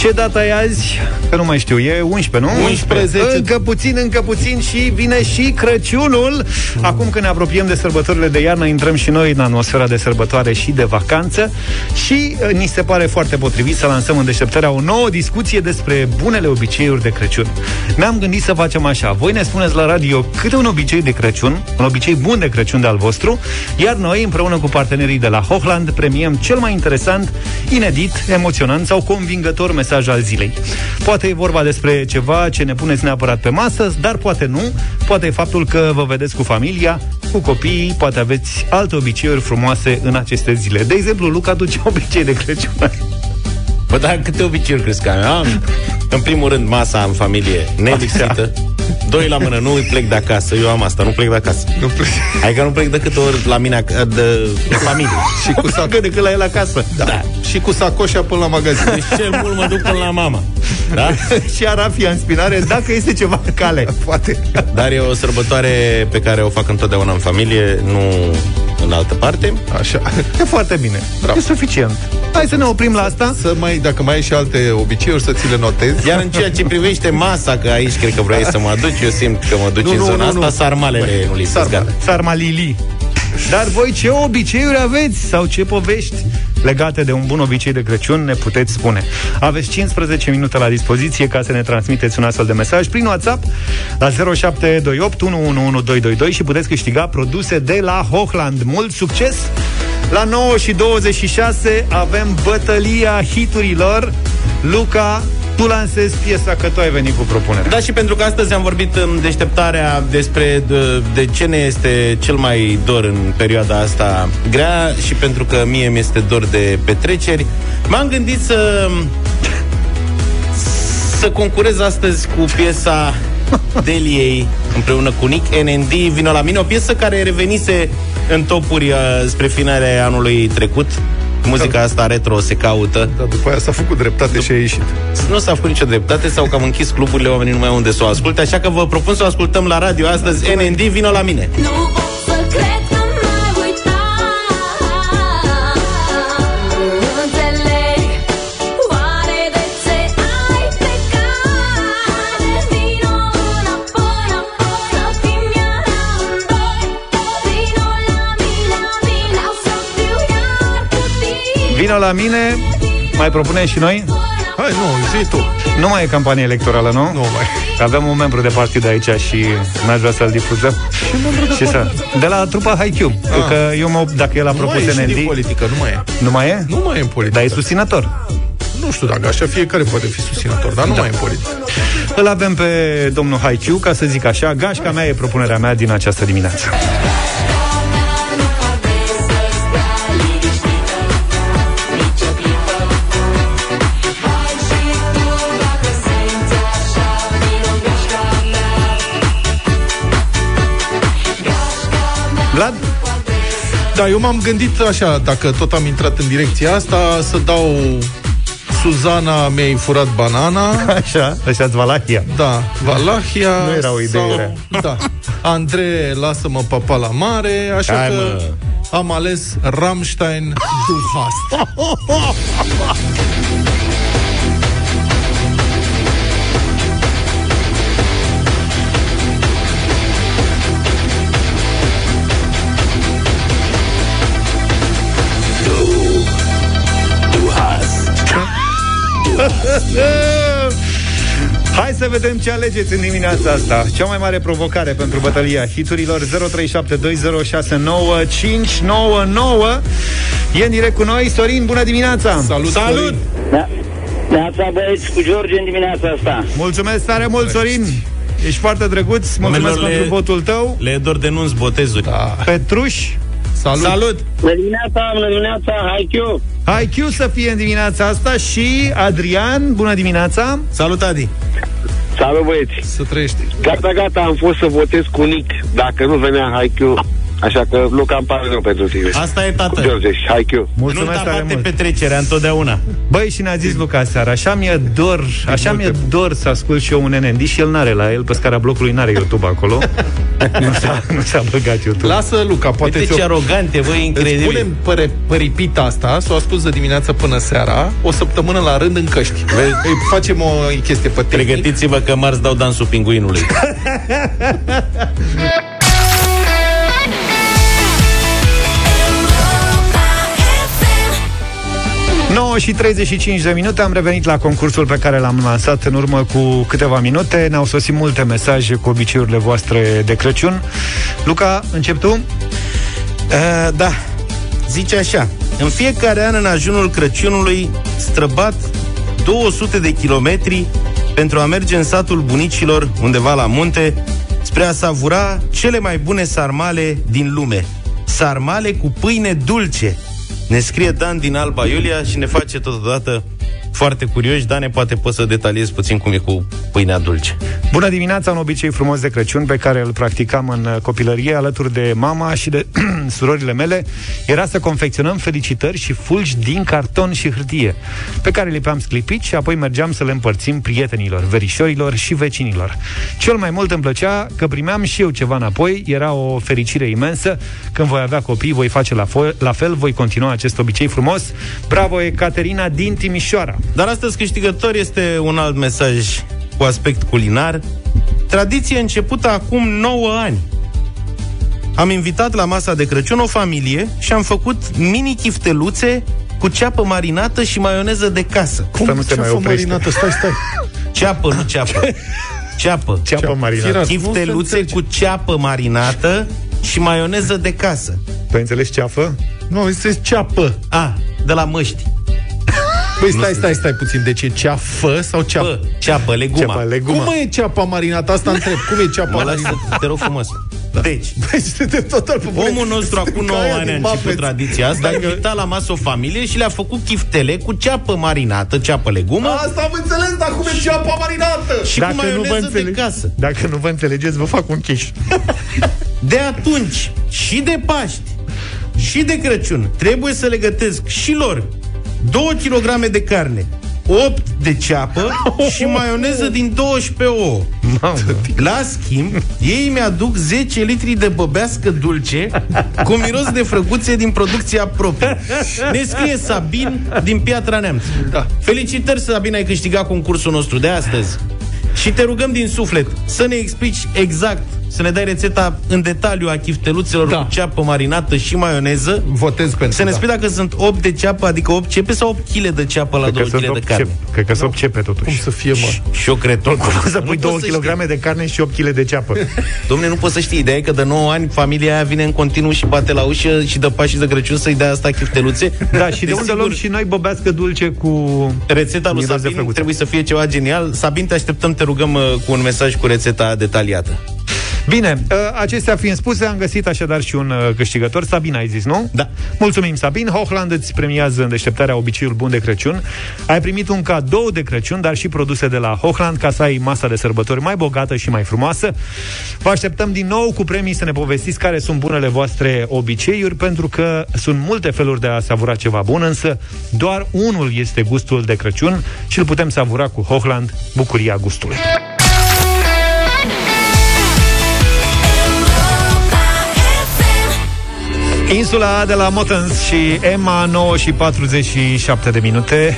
Speaker 1: Ce data e azi? Că nu mai știu, e 11, nu?
Speaker 3: 11.
Speaker 1: Încă puțin, încă puțin și vine și Crăciunul. Acum când ne apropiem de sărbătorile de iarnă, intrăm și noi în atmosfera de sărbătoare și de vacanță și uh, ni se pare foarte potrivit să lansăm în deșteptarea o nouă discuție despre bunele obiceiuri de Crăciun. Ne-am gândit să facem așa. Voi ne spuneți la radio câte un obicei de Crăciun, un obicei bun de Crăciun de al vostru, iar noi, împreună cu partenerii de la Hochland, premiem cel mai interesant, inedit, emoționant sau convingător mesaj al zilei. Poate e vorba despre ceva ce ne puneți neapărat pe masă, dar poate nu. Poate e faptul că vă vedeți cu familia, cu copiii, poate aveți alte obiceiuri frumoase în aceste zile. De exemplu, Luca, tu ce obicei de Crăciun ai?
Speaker 3: Bă, dar câte obiceiuri crezi că am? Am? În primul rând, masa în familie nelipsită. Doi la mână, nu plec de acasă. Eu am asta, nu plec de acasă.
Speaker 2: Nu plec.
Speaker 3: Adică nu plec decât ori la mine ac- de, de familie.
Speaker 2: Și cu sac...
Speaker 1: decât la el acasă.
Speaker 2: Da. da. Și cu sacoșa până la magazin.
Speaker 3: Deci cel mult mă duc până la mama. Da?
Speaker 1: și arafia în spinare, dacă este ceva în cale.
Speaker 2: Poate.
Speaker 3: Dar e o sărbătoare pe care o fac întotdeauna în familie, nu în altă parte.
Speaker 2: Așa.
Speaker 1: E foarte bine.
Speaker 2: Bravo.
Speaker 1: E suficient. Hai să ne oprim la asta.
Speaker 2: Să mai, dacă mai ai și alte obiceiuri, să ți le notezi.
Speaker 3: Iar în ceea ce privește masa, că aici cred că vrei să mă aduci, eu simt că mă duci
Speaker 2: Nu,
Speaker 3: în
Speaker 2: nu,
Speaker 3: zona
Speaker 2: nu,
Speaker 3: asta,
Speaker 2: nu.
Speaker 3: sarmalele nu lipsesc,
Speaker 2: Sarmale.
Speaker 3: gata.
Speaker 1: Sarmalili. Dar voi ce obiceiuri aveți sau ce povești legate de un bun obicei de Crăciun ne puteți spune. Aveți 15 minute la dispoziție ca să ne transmiteți un astfel de mesaj prin WhatsApp la 0728 111222 și puteți câștiga produse de la Hochland. Mult succes! La 9 și 26 avem bătălia hiturilor. Luca, tu lansezi piesa că tu ai venit cu propunerea.
Speaker 3: Da, și pentru că astăzi am vorbit în deșteptarea despre de, de ce ne este cel mai dor în perioada asta grea și pentru că mie mi este dor de petreceri, m-am gândit să să concurez astăzi cu piesa Deliei împreună cu Nick NND Vino la mine, o piesă care revenise în topuri uh, spre finarea anului trecut. Muzica asta retro se caută.
Speaker 2: Dar după aia s-a făcut dreptate și a ieșit.
Speaker 3: Nu s-a făcut nicio dreptate sau că am închis cluburile, oamenii nu mai au unde să o asculte, așa că vă propun să o ascultăm la radio astăzi. NND, vino la mine!
Speaker 8: Nu pot să cred că la mine,
Speaker 1: mai propunem și noi?
Speaker 2: Hai, nu, zi tu.
Speaker 1: Nu mai e campanie electorală, nu?
Speaker 2: Nu mai.
Speaker 1: Avem un membru de partid aici și n-aș vrea să-l difuzăm.
Speaker 2: Ce membru de
Speaker 1: Și să... De la trupa HiQ.
Speaker 2: Ah.
Speaker 1: Că eu mă, dacă el a
Speaker 2: Nu
Speaker 1: propus
Speaker 2: mai e și din
Speaker 1: NND...
Speaker 2: politică, nu mai e.
Speaker 1: Nu mai e?
Speaker 2: Nu mai e în politică.
Speaker 1: Dar e susținător.
Speaker 2: Nu știu dacă așa fiecare poate fi susținător, dar nu
Speaker 1: Da.
Speaker 2: mai e în politică.
Speaker 1: Îl avem pe domnul Haiciu, ca să zic așa, gașca mea e propunerea mea din această dimineață.
Speaker 2: Da, eu m-am gândit așa, dacă tot am intrat în direcția asta, să dau Suzana mi-ai furat banana.
Speaker 1: Așa, așa Valahia.
Speaker 2: Da, Valahia.
Speaker 1: Nu era o idee
Speaker 2: sau,
Speaker 1: rea.
Speaker 2: Da. Andrei, lasă-mă papa la mare, așa
Speaker 3: Hai,
Speaker 2: că
Speaker 3: mă.
Speaker 2: am ales Rammstein Du hast.
Speaker 1: Hai să vedem ce alegeți în dimineața asta. Cea mai mare provocare pentru bătălia hiturilor 0372069599 E în direct cu noi Sorin, bună dimineața!
Speaker 2: Salut!
Speaker 1: Salut!
Speaker 2: Sorin.
Speaker 19: Da. Neața băieți cu George în dimineața asta.
Speaker 1: Mulțumesc tare mult, Sorin! Ești foarte drăguț, mulțumesc
Speaker 3: Oamenilor
Speaker 1: pentru
Speaker 3: le-
Speaker 1: votul tău
Speaker 3: Le dor denunț botezuri. Da.
Speaker 1: Petruș,
Speaker 2: Salut!
Speaker 3: Salut!
Speaker 19: Bună dimineața, bună dimineața, hai Q.
Speaker 1: hai Q să fie în dimineața asta Și Adrian, bună dimineața!
Speaker 3: Salut, Adi!
Speaker 10: Salut băieți!
Speaker 2: Să trăiești.
Speaker 10: Gata, gata, am fost să votez cu Nick. Dacă nu venea Haikyuu, așa că Luca îmi pare rău pentru tine.
Speaker 3: Asta e,
Speaker 10: Cu
Speaker 3: tată.
Speaker 10: George și Haikyuu.
Speaker 1: Mulțumesc
Speaker 3: Nu
Speaker 1: tare
Speaker 3: bate
Speaker 1: mult!
Speaker 3: petrecerea întotdeauna.
Speaker 1: Băi, și ne-a zis Luca seara, așa mi-e dor, așa mi-e dor să ascult și eu un NND și el n-are la el, pe scara blocului n-are YouTube acolo. nu, s-a, nu s-a băgat YouTube.
Speaker 2: Lasă Luca, poate
Speaker 3: Uite
Speaker 2: ți-o-
Speaker 3: ce arogante, voi,
Speaker 2: Îți
Speaker 3: incredibil.
Speaker 2: punem păre, păripita asta, să o asculți de dimineață până seara, o săptămână la rând în căști. Vezi, îi facem o chestie pe tehnic.
Speaker 3: Pregătiți-vă că marți dau dansul pinguinului.
Speaker 1: 9 și 35 de minute am revenit la concursul pe care l-am lansat în urmă cu câteva minute. Ne-au sosit multe mesaje cu obiceiurile voastre de Crăciun. Luca, încep tu?
Speaker 3: Uh, da, zice așa În fiecare an în ajunul Crăciunului Străbat 200 de kilometri Pentru a merge în satul bunicilor Undeva la munte Spre a savura cele mai bune sarmale din lume Sarmale cu pâine dulce Ne scrie Dan din Alba Iulia Și ne face totodată foarte curioși Dane, poate poți să detaliezi puțin cum e cu pâinea dulce
Speaker 1: Bună dimineața, un obicei frumos de Crăciun pe care îl practicam în uh, copilărie alături de mama și de surorile mele era să confecționăm felicitări și fulgi din carton și hârtie, pe care lipeam sclipici și apoi mergeam să le împărțim prietenilor, verișorilor și vecinilor. Cel mai mult îmi plăcea că primeam și eu ceva înapoi, era o fericire imensă. Când voi avea copii, voi face la, fo- la fel, voi continua acest obicei frumos. Bravo, Ecaterina din Timișoara!
Speaker 3: Dar astăzi câștigător este un alt mesaj cu aspect culinar. Tradiție începută acum 9 ani. Am invitat la masa de Crăciun o familie și am făcut mini chifteluțe cu ceapă marinată și maioneză de casă.
Speaker 1: Asta nu se mai
Speaker 2: Ceafă
Speaker 1: oprește.
Speaker 2: marinată, stai, stai.
Speaker 3: Ceapă, nu ceapă. Ceapă.
Speaker 1: Ceapă marinată.
Speaker 2: Firar, nu se
Speaker 3: Chifteluțe
Speaker 2: înțelege.
Speaker 3: cu ceapă marinată și maioneză de casă.
Speaker 1: Tu ai înțeles ceafă?
Speaker 2: Nu, este ceapă.
Speaker 3: A, de la măști.
Speaker 2: Băi, stai, stai, stai puțin. Deci e ceafă sau ceapă?
Speaker 3: Bă, ceapă, leguma.
Speaker 1: Ceapă, leguma.
Speaker 2: Cum e ceapa marinată? Asta întreb. Cum e ceapa
Speaker 3: Mă lasă,
Speaker 2: marinată?
Speaker 3: te rog frumos. Deci,
Speaker 2: Băi, suntem total pe bune.
Speaker 3: Omul nostru acum 9
Speaker 2: Caia
Speaker 3: ani a
Speaker 2: din
Speaker 3: început
Speaker 2: Muppets.
Speaker 3: tradiția asta, a invitat la masă o familie și le-a făcut chiftele cu ceapă marinată, ceapă legumă
Speaker 2: Asta am înțeles, dar cum e ceapa marinată?
Speaker 3: și cu maioneză de casă.
Speaker 1: Dacă nu vă înțelegeți, vă fac un chiș.
Speaker 3: De atunci și de Paști și de Crăciun trebuie să le gătesc și lor 2 kg de carne, 8 de ceapă și maioneză din 12 ouă. La schimb, ei mi-aduc 10 litri de băbească dulce cu miros de frăguțe din producția proprie. Ne scrie Sabin din Piatra Neamț.
Speaker 2: Da.
Speaker 3: Felicitări, Sabin, ai câștigat concursul nostru de astăzi. Și te rugăm din suflet să ne explici exact să ne dai rețeta în detaliu a chifteluțelor da. cu ceapă marinată și maioneză.
Speaker 2: Votez pentru
Speaker 3: Să ne
Speaker 2: da.
Speaker 3: spui dacă sunt 8 de ceapă, adică 8 cepe sau 8 kg de ceapă la 2 kg de carne.
Speaker 1: Cred că sunt 8 cepe totuși.
Speaker 2: Cum să fie, mă?
Speaker 3: Și eu cred tot.
Speaker 1: Să pui 2 kg de carne și 8 kg de ceapă.
Speaker 3: Domne, nu poți să știi. Ideea e că de 9 ani familia aia vine în continuu și bate la ușă și dă pași de Crăciun să-i dea asta chifteluțe.
Speaker 1: Da, și de unde luăm și noi băbească dulce cu
Speaker 3: Rețeta lui
Speaker 1: miros de
Speaker 3: Sabin
Speaker 1: făguță.
Speaker 3: trebuie să fie ceva genial. Sabin, te așteptăm, te rugăm uh, cu un mesaj cu rețeta detaliată.
Speaker 1: Bine, uh, acestea fiind spuse, am găsit așadar și un uh, câștigător. Sabin, ai zis, nu?
Speaker 3: Da.
Speaker 1: Mulțumim, Sabin. Hochland îți premiază în deșteptarea obiceiul bun de Crăciun. Ai primit un cadou de Crăciun, dar și produse de la Hochland ca să ai masa de sărbători mai bogată și mai frumoasă. Vă așteptăm din nou cu premii să ne povestiți care sunt bunele voastre obiceiuri, pentru că sunt multe feluri de a savura ceva bun, însă doar unul este gustul de Crăciun și îl putem savura cu Hochland, bucuria gustului. Insula de la Motens și Emma 9 și 47 de minute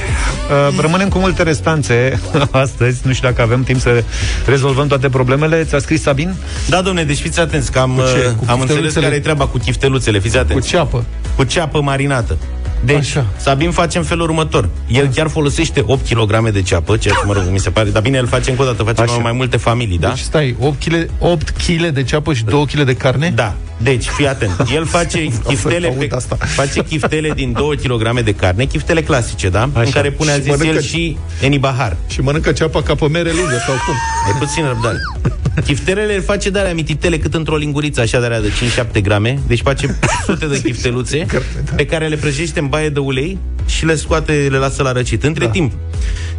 Speaker 1: uh, Rămânem cu multe restanțe astăzi Nu știu dacă avem timp să rezolvăm toate problemele Ți-a scris Sabin?
Speaker 3: Da, domne, deci fiți atenți că am,
Speaker 2: Cu ce?
Speaker 3: uh,
Speaker 2: Cu
Speaker 3: am înțeles
Speaker 2: chifteluțele?
Speaker 3: care e treaba cu chifteluțele. Fiți atenți.
Speaker 2: Cu ceapă.
Speaker 3: Cu ceapă marinată. Deci, Așa. Sabin face în felul următor. El chiar folosește 8 kg de ceapă, ceea ce, mă rog, mi se pare. Dar bine, el face încă o dată, face
Speaker 2: Așa.
Speaker 3: mai, mai multe familii, da?
Speaker 2: Deci stai, 8 kg, 8 kg de ceapă și 2 kg de carne?
Speaker 3: Da. Deci, fii atent. El face chiftele,
Speaker 2: aud
Speaker 3: pe,
Speaker 2: asta.
Speaker 3: face chiftele din 2 kg de carne, chiftele clasice, da? Așa. În care pune, a
Speaker 2: Și
Speaker 3: zis
Speaker 2: mănâncă-
Speaker 3: el, și enibahar.
Speaker 2: Și mănâncă ceapa ca pe mere lungă sau cum?
Speaker 3: Ai puțin răbdare. Chiftelele le face de alea mititele cât într-o linguriță așa de alea de 5-7 grame. Deci face sute de chifteluțe pe care le prăjește în baie de ulei și le scoate, le lasă la răcit. Între da. timp,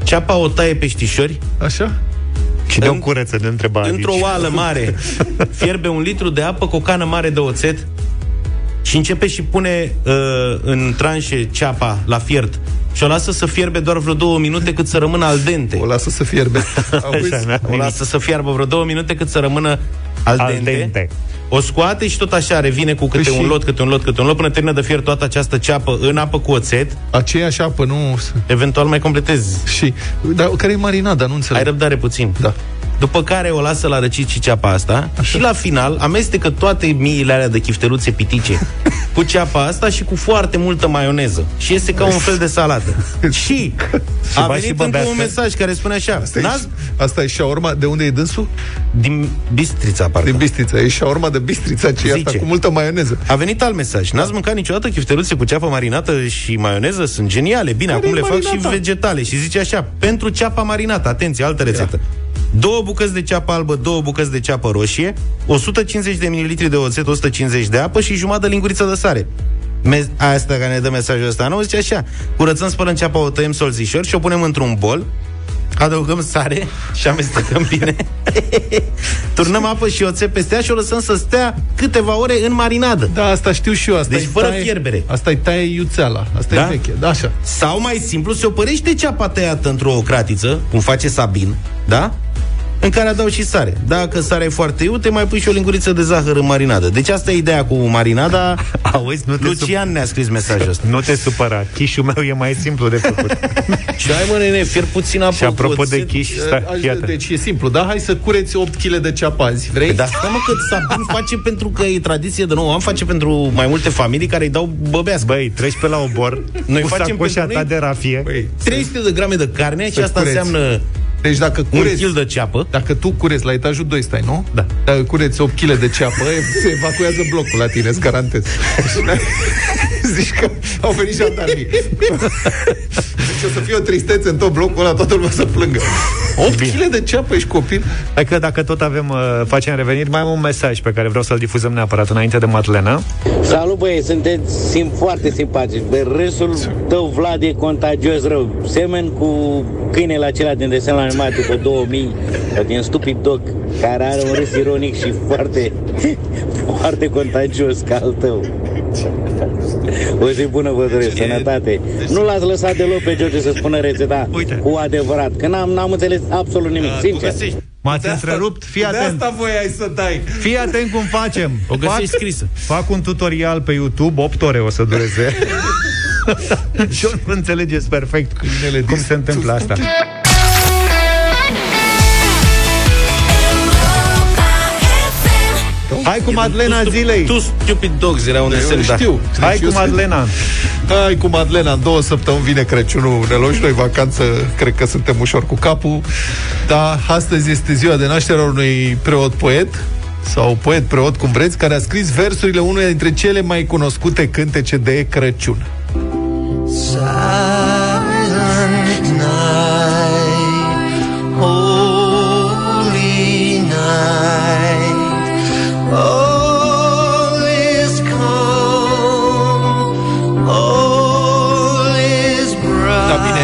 Speaker 3: ceapa o taie pe știșori.
Speaker 2: Așa?
Speaker 1: Și de o cureță de întrebare
Speaker 3: Într-o
Speaker 1: aici.
Speaker 3: oală mare fierbe un litru de apă cu o cană mare de oțet și începe și pune uh, în tranșe ceapa la fiert și o lasă să fierbe doar vreo două minute cât să rămână al dente.
Speaker 2: O lasă să fierbe.
Speaker 3: Așa, o lasă să fiarbă vreo două minute cât să rămână al,
Speaker 1: Al
Speaker 3: dente.
Speaker 1: dente.
Speaker 3: O scoate și tot așa revine cu câte
Speaker 2: Păi
Speaker 3: un
Speaker 2: și-
Speaker 3: lot, câte un lot, câte un lot, până termină de fiert toată această ceapă în apă cu oțet.
Speaker 2: Aceeași apă, nu...
Speaker 3: Eventual mai completezi.
Speaker 2: Și, dar care e marinada? Nu înțeleg.
Speaker 3: Ai răbdare puțin.
Speaker 2: Da.
Speaker 3: După care o lasă la răcit și ceapa asta Așa. și la final amestecă toate miile alea de chifteluțe pitice cu ceapa asta și cu foarte multă maioneză. Și este ca un fel de salată. și a
Speaker 2: bagi și
Speaker 3: venit încă
Speaker 2: băbească?
Speaker 3: un mesaj care spune așa.
Speaker 2: Asta e,
Speaker 3: N-ați
Speaker 2: asta e șaorma. De unde e dânsul?
Speaker 3: din Bistrița, parcă.
Speaker 2: Din Bistrița. E șaorma de Bistrița, ce e asta
Speaker 3: Zice.
Speaker 2: cu multă maioneză.
Speaker 3: A venit alt mesaj. N-ați mâncat niciodată chifteluțe cu ceapă marinată și maioneză? Sunt geniale. Bine,
Speaker 2: Care
Speaker 3: acum
Speaker 2: e
Speaker 3: le fac și
Speaker 2: marinata?
Speaker 3: vegetale. Și zice așa, pentru ceapa marinată, atenție, altă rețetă. Două bucăți de ceapă albă, două bucăți de ceapă roșie, 150 de ml de oțet, 150 de apă și jumătate de linguriță de sare. Me- asta care ne dă mesajul ăsta, nu? Zice așa, curățăm, spălăm ceapa, o tăiem solzișor și o punem într-un bol, adăugăm sare și amestecăm bine. Turnăm apă și oțet peste ea și o lăsăm să stea câteva ore în marinadă.
Speaker 2: Da, asta știu și eu. Asta
Speaker 3: Deci
Speaker 2: e
Speaker 3: fără
Speaker 2: taie,
Speaker 3: fierbere.
Speaker 2: Asta e taie iuțeala. Asta
Speaker 3: Da?
Speaker 2: e veche. Da, așa.
Speaker 3: Sau mai simplu, se opărește ceapa tăiată într-o cratiță, cum face Sabin, da? În care adau și sare. Dacă sarea e foarte iute, mai pui și o linguriță de zahăr în marinadă. Deci asta e ideea cu marinada.
Speaker 1: Auzi, nu te
Speaker 3: Lucian ne-a scris mesajul ăsta.
Speaker 1: Nu te supăra, chișul meu e mai simplu de făcut.
Speaker 3: și ai mă, nene, fier puțin apă
Speaker 1: Și apropo
Speaker 3: cu
Speaker 1: de
Speaker 3: oțet.
Speaker 1: chiș, stai,
Speaker 2: Aș-
Speaker 1: fii atent.
Speaker 2: Deci e simplu, da? Hai să cureți 8 kg de ceapă azi. Vrei?
Speaker 3: Păi da, stai mă, că Sabin face pentru că e tradiție de nou an, face pentru mai multe familii care îi dau băbească.
Speaker 1: Băi, treci pe la obor
Speaker 3: Noi
Speaker 1: cu
Speaker 3: facem
Speaker 1: sacoșa
Speaker 3: pentru
Speaker 1: ta
Speaker 3: noi-
Speaker 1: de rafie.
Speaker 2: Băi,
Speaker 3: 300 de grame de carne și
Speaker 2: Să
Speaker 3: asta
Speaker 2: cureți.
Speaker 3: înseamnă
Speaker 2: Deci dacă
Speaker 3: un
Speaker 2: cureți,
Speaker 3: kil de ceapă.
Speaker 2: dacă tu cureți la etajul 2 stai, nu?
Speaker 3: Da.
Speaker 2: Dacă cureți 8 kg de ceapă, e- se evacuează blocul la tine, îți garantez. Zici că au venit jandarmii. Deci o să fie o tristețe în tot blocul ăla, toată lumea să plângă. 8 kg de ceapă, ești copil?
Speaker 1: Hai că dacă tot avem, uh, facem reveniri, mai am un mesaj pe care vreau să-l difuzăm neapărat înainte de Madlena.
Speaker 20: Salut băieți, sunteți sim, foarte simpatici Bă, Râsul tău Vlad e contagios rău Semen cu câinele acela din desen animat după 2000 Din Stupid Dog Care are un râs ironic și foarte Foarte contagios ca al tău o zi bună vă doresc, sănătate Nu l-ați lăsat deloc pe George să spună rețeta
Speaker 1: Uite.
Speaker 20: Cu adevărat Că n-am, n-am înțeles absolut nimic, sincer
Speaker 1: M-ați întrerupt, fii
Speaker 2: De
Speaker 1: atent.
Speaker 2: asta voiai să dai.
Speaker 1: Fii atent cum facem.
Speaker 3: O găsești scrisă.
Speaker 1: Fac un tutorial pe YouTube, 8 ore o să dureze. și o să înțelegeți perfect cum se întâmplă asta.
Speaker 2: Hai cu Madlena zilei.
Speaker 3: Tu stupid dogs era un
Speaker 2: Eu
Speaker 3: desen, da.
Speaker 2: știu.
Speaker 1: Hai
Speaker 2: Deci
Speaker 1: cu
Speaker 2: eu sunt-
Speaker 1: Madlena.
Speaker 2: Hai cu Madlena, în două săptămâni vine Crăciunul, ne luăm și noi vacanță, cred că suntem ușor cu capul, dar astăzi este ziua de naștere a unui preot-poet, sau poet-preot, cum vreți, care a scris versurile unuia dintre cele mai cunoscute cântece de Crăciun.
Speaker 21: Silent
Speaker 2: bine,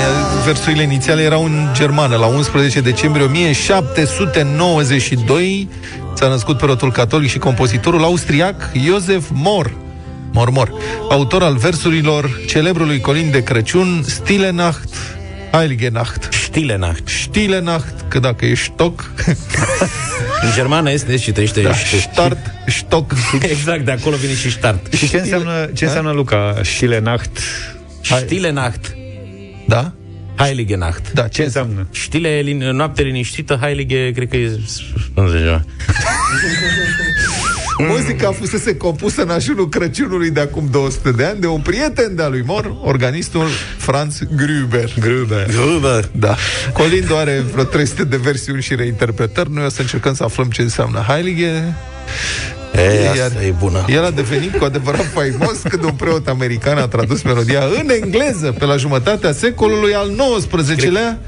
Speaker 2: versurile inițiale erau în germană. La 11 decembrie 1792 s-a născut preotul catolic și compozitorul austriac Josef Mor. Mormor, autor al versurilor celebrului colin de Crăciun Stille Nacht, Heilige Nacht.
Speaker 3: Stille Nacht.
Speaker 2: Stille Nacht, că dacă e stoc,
Speaker 3: În germană este și trăiește
Speaker 2: da,
Speaker 3: și
Speaker 2: start, stoc.
Speaker 3: Exact, de acolo vine și start.
Speaker 1: Și ce înseamnă, ce înseamnă Luca? Stille Nacht?
Speaker 3: Stille Nacht.
Speaker 2: Da?
Speaker 3: Heilige Nacht.
Speaker 2: Da,
Speaker 1: Ce înseamnă?
Speaker 3: Stille, lin, noapte liniștită, Heilige, cred că e... Nu știu ceva.
Speaker 2: Muzica fusese compusă în ajunul Crăciunului de acum 200 de ani de un prieten de-a lui Mor, organistul Franz Gruber.
Speaker 1: Gruber.
Speaker 3: Gruber.
Speaker 2: Da. Colindo are vreo 300 de versiuni și reinterpretări. Noi o să încercăm să aflăm ce înseamnă Heilige.
Speaker 3: E, asta e bună.
Speaker 2: El a devenit cu adevărat faimos când un preot american a tradus melodia în engleză pe la jumătatea secolului al XIX-lea.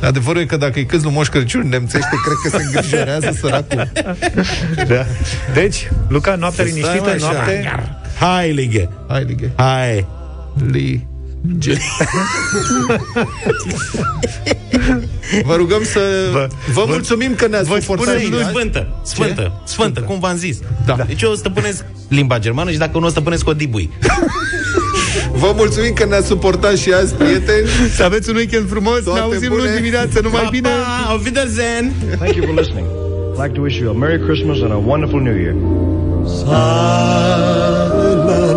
Speaker 2: Adevărul e că dacă îi câți lui Moș Crăciun nemțește, cred că se îngrijorează săracul.
Speaker 1: Da. Deci, Luca, noaptea
Speaker 3: Stai,
Speaker 1: liniștită,
Speaker 3: mă, așa.
Speaker 1: noapte...
Speaker 3: Heilige.
Speaker 2: Heilige.
Speaker 3: Hai.
Speaker 2: Li. Vă rugăm să vă, vă mulțumim că ne-ați
Speaker 3: Vă
Speaker 2: suportat
Speaker 3: spune
Speaker 2: și
Speaker 3: nu
Speaker 2: azi.
Speaker 3: sfântă, sfântă, sfântă, cum v-am zis.
Speaker 2: Da.
Speaker 3: Deci eu stăpânesc limba germană și dacă nu o stăpânesc, o dibui.
Speaker 2: Vă mulțumim că ne-ați suportat și azi, prieteni.
Speaker 1: Să aveți un weekend frumos,
Speaker 2: Toate
Speaker 1: ne auzim
Speaker 2: bune.
Speaker 1: luni dimineață, numai
Speaker 3: Pa,
Speaker 1: bine!
Speaker 3: pa, auf Wiedersehen!
Speaker 22: Thank you for listening. I'd like to wish you a Merry Christmas and a wonderful New Year.
Speaker 21: Silent night,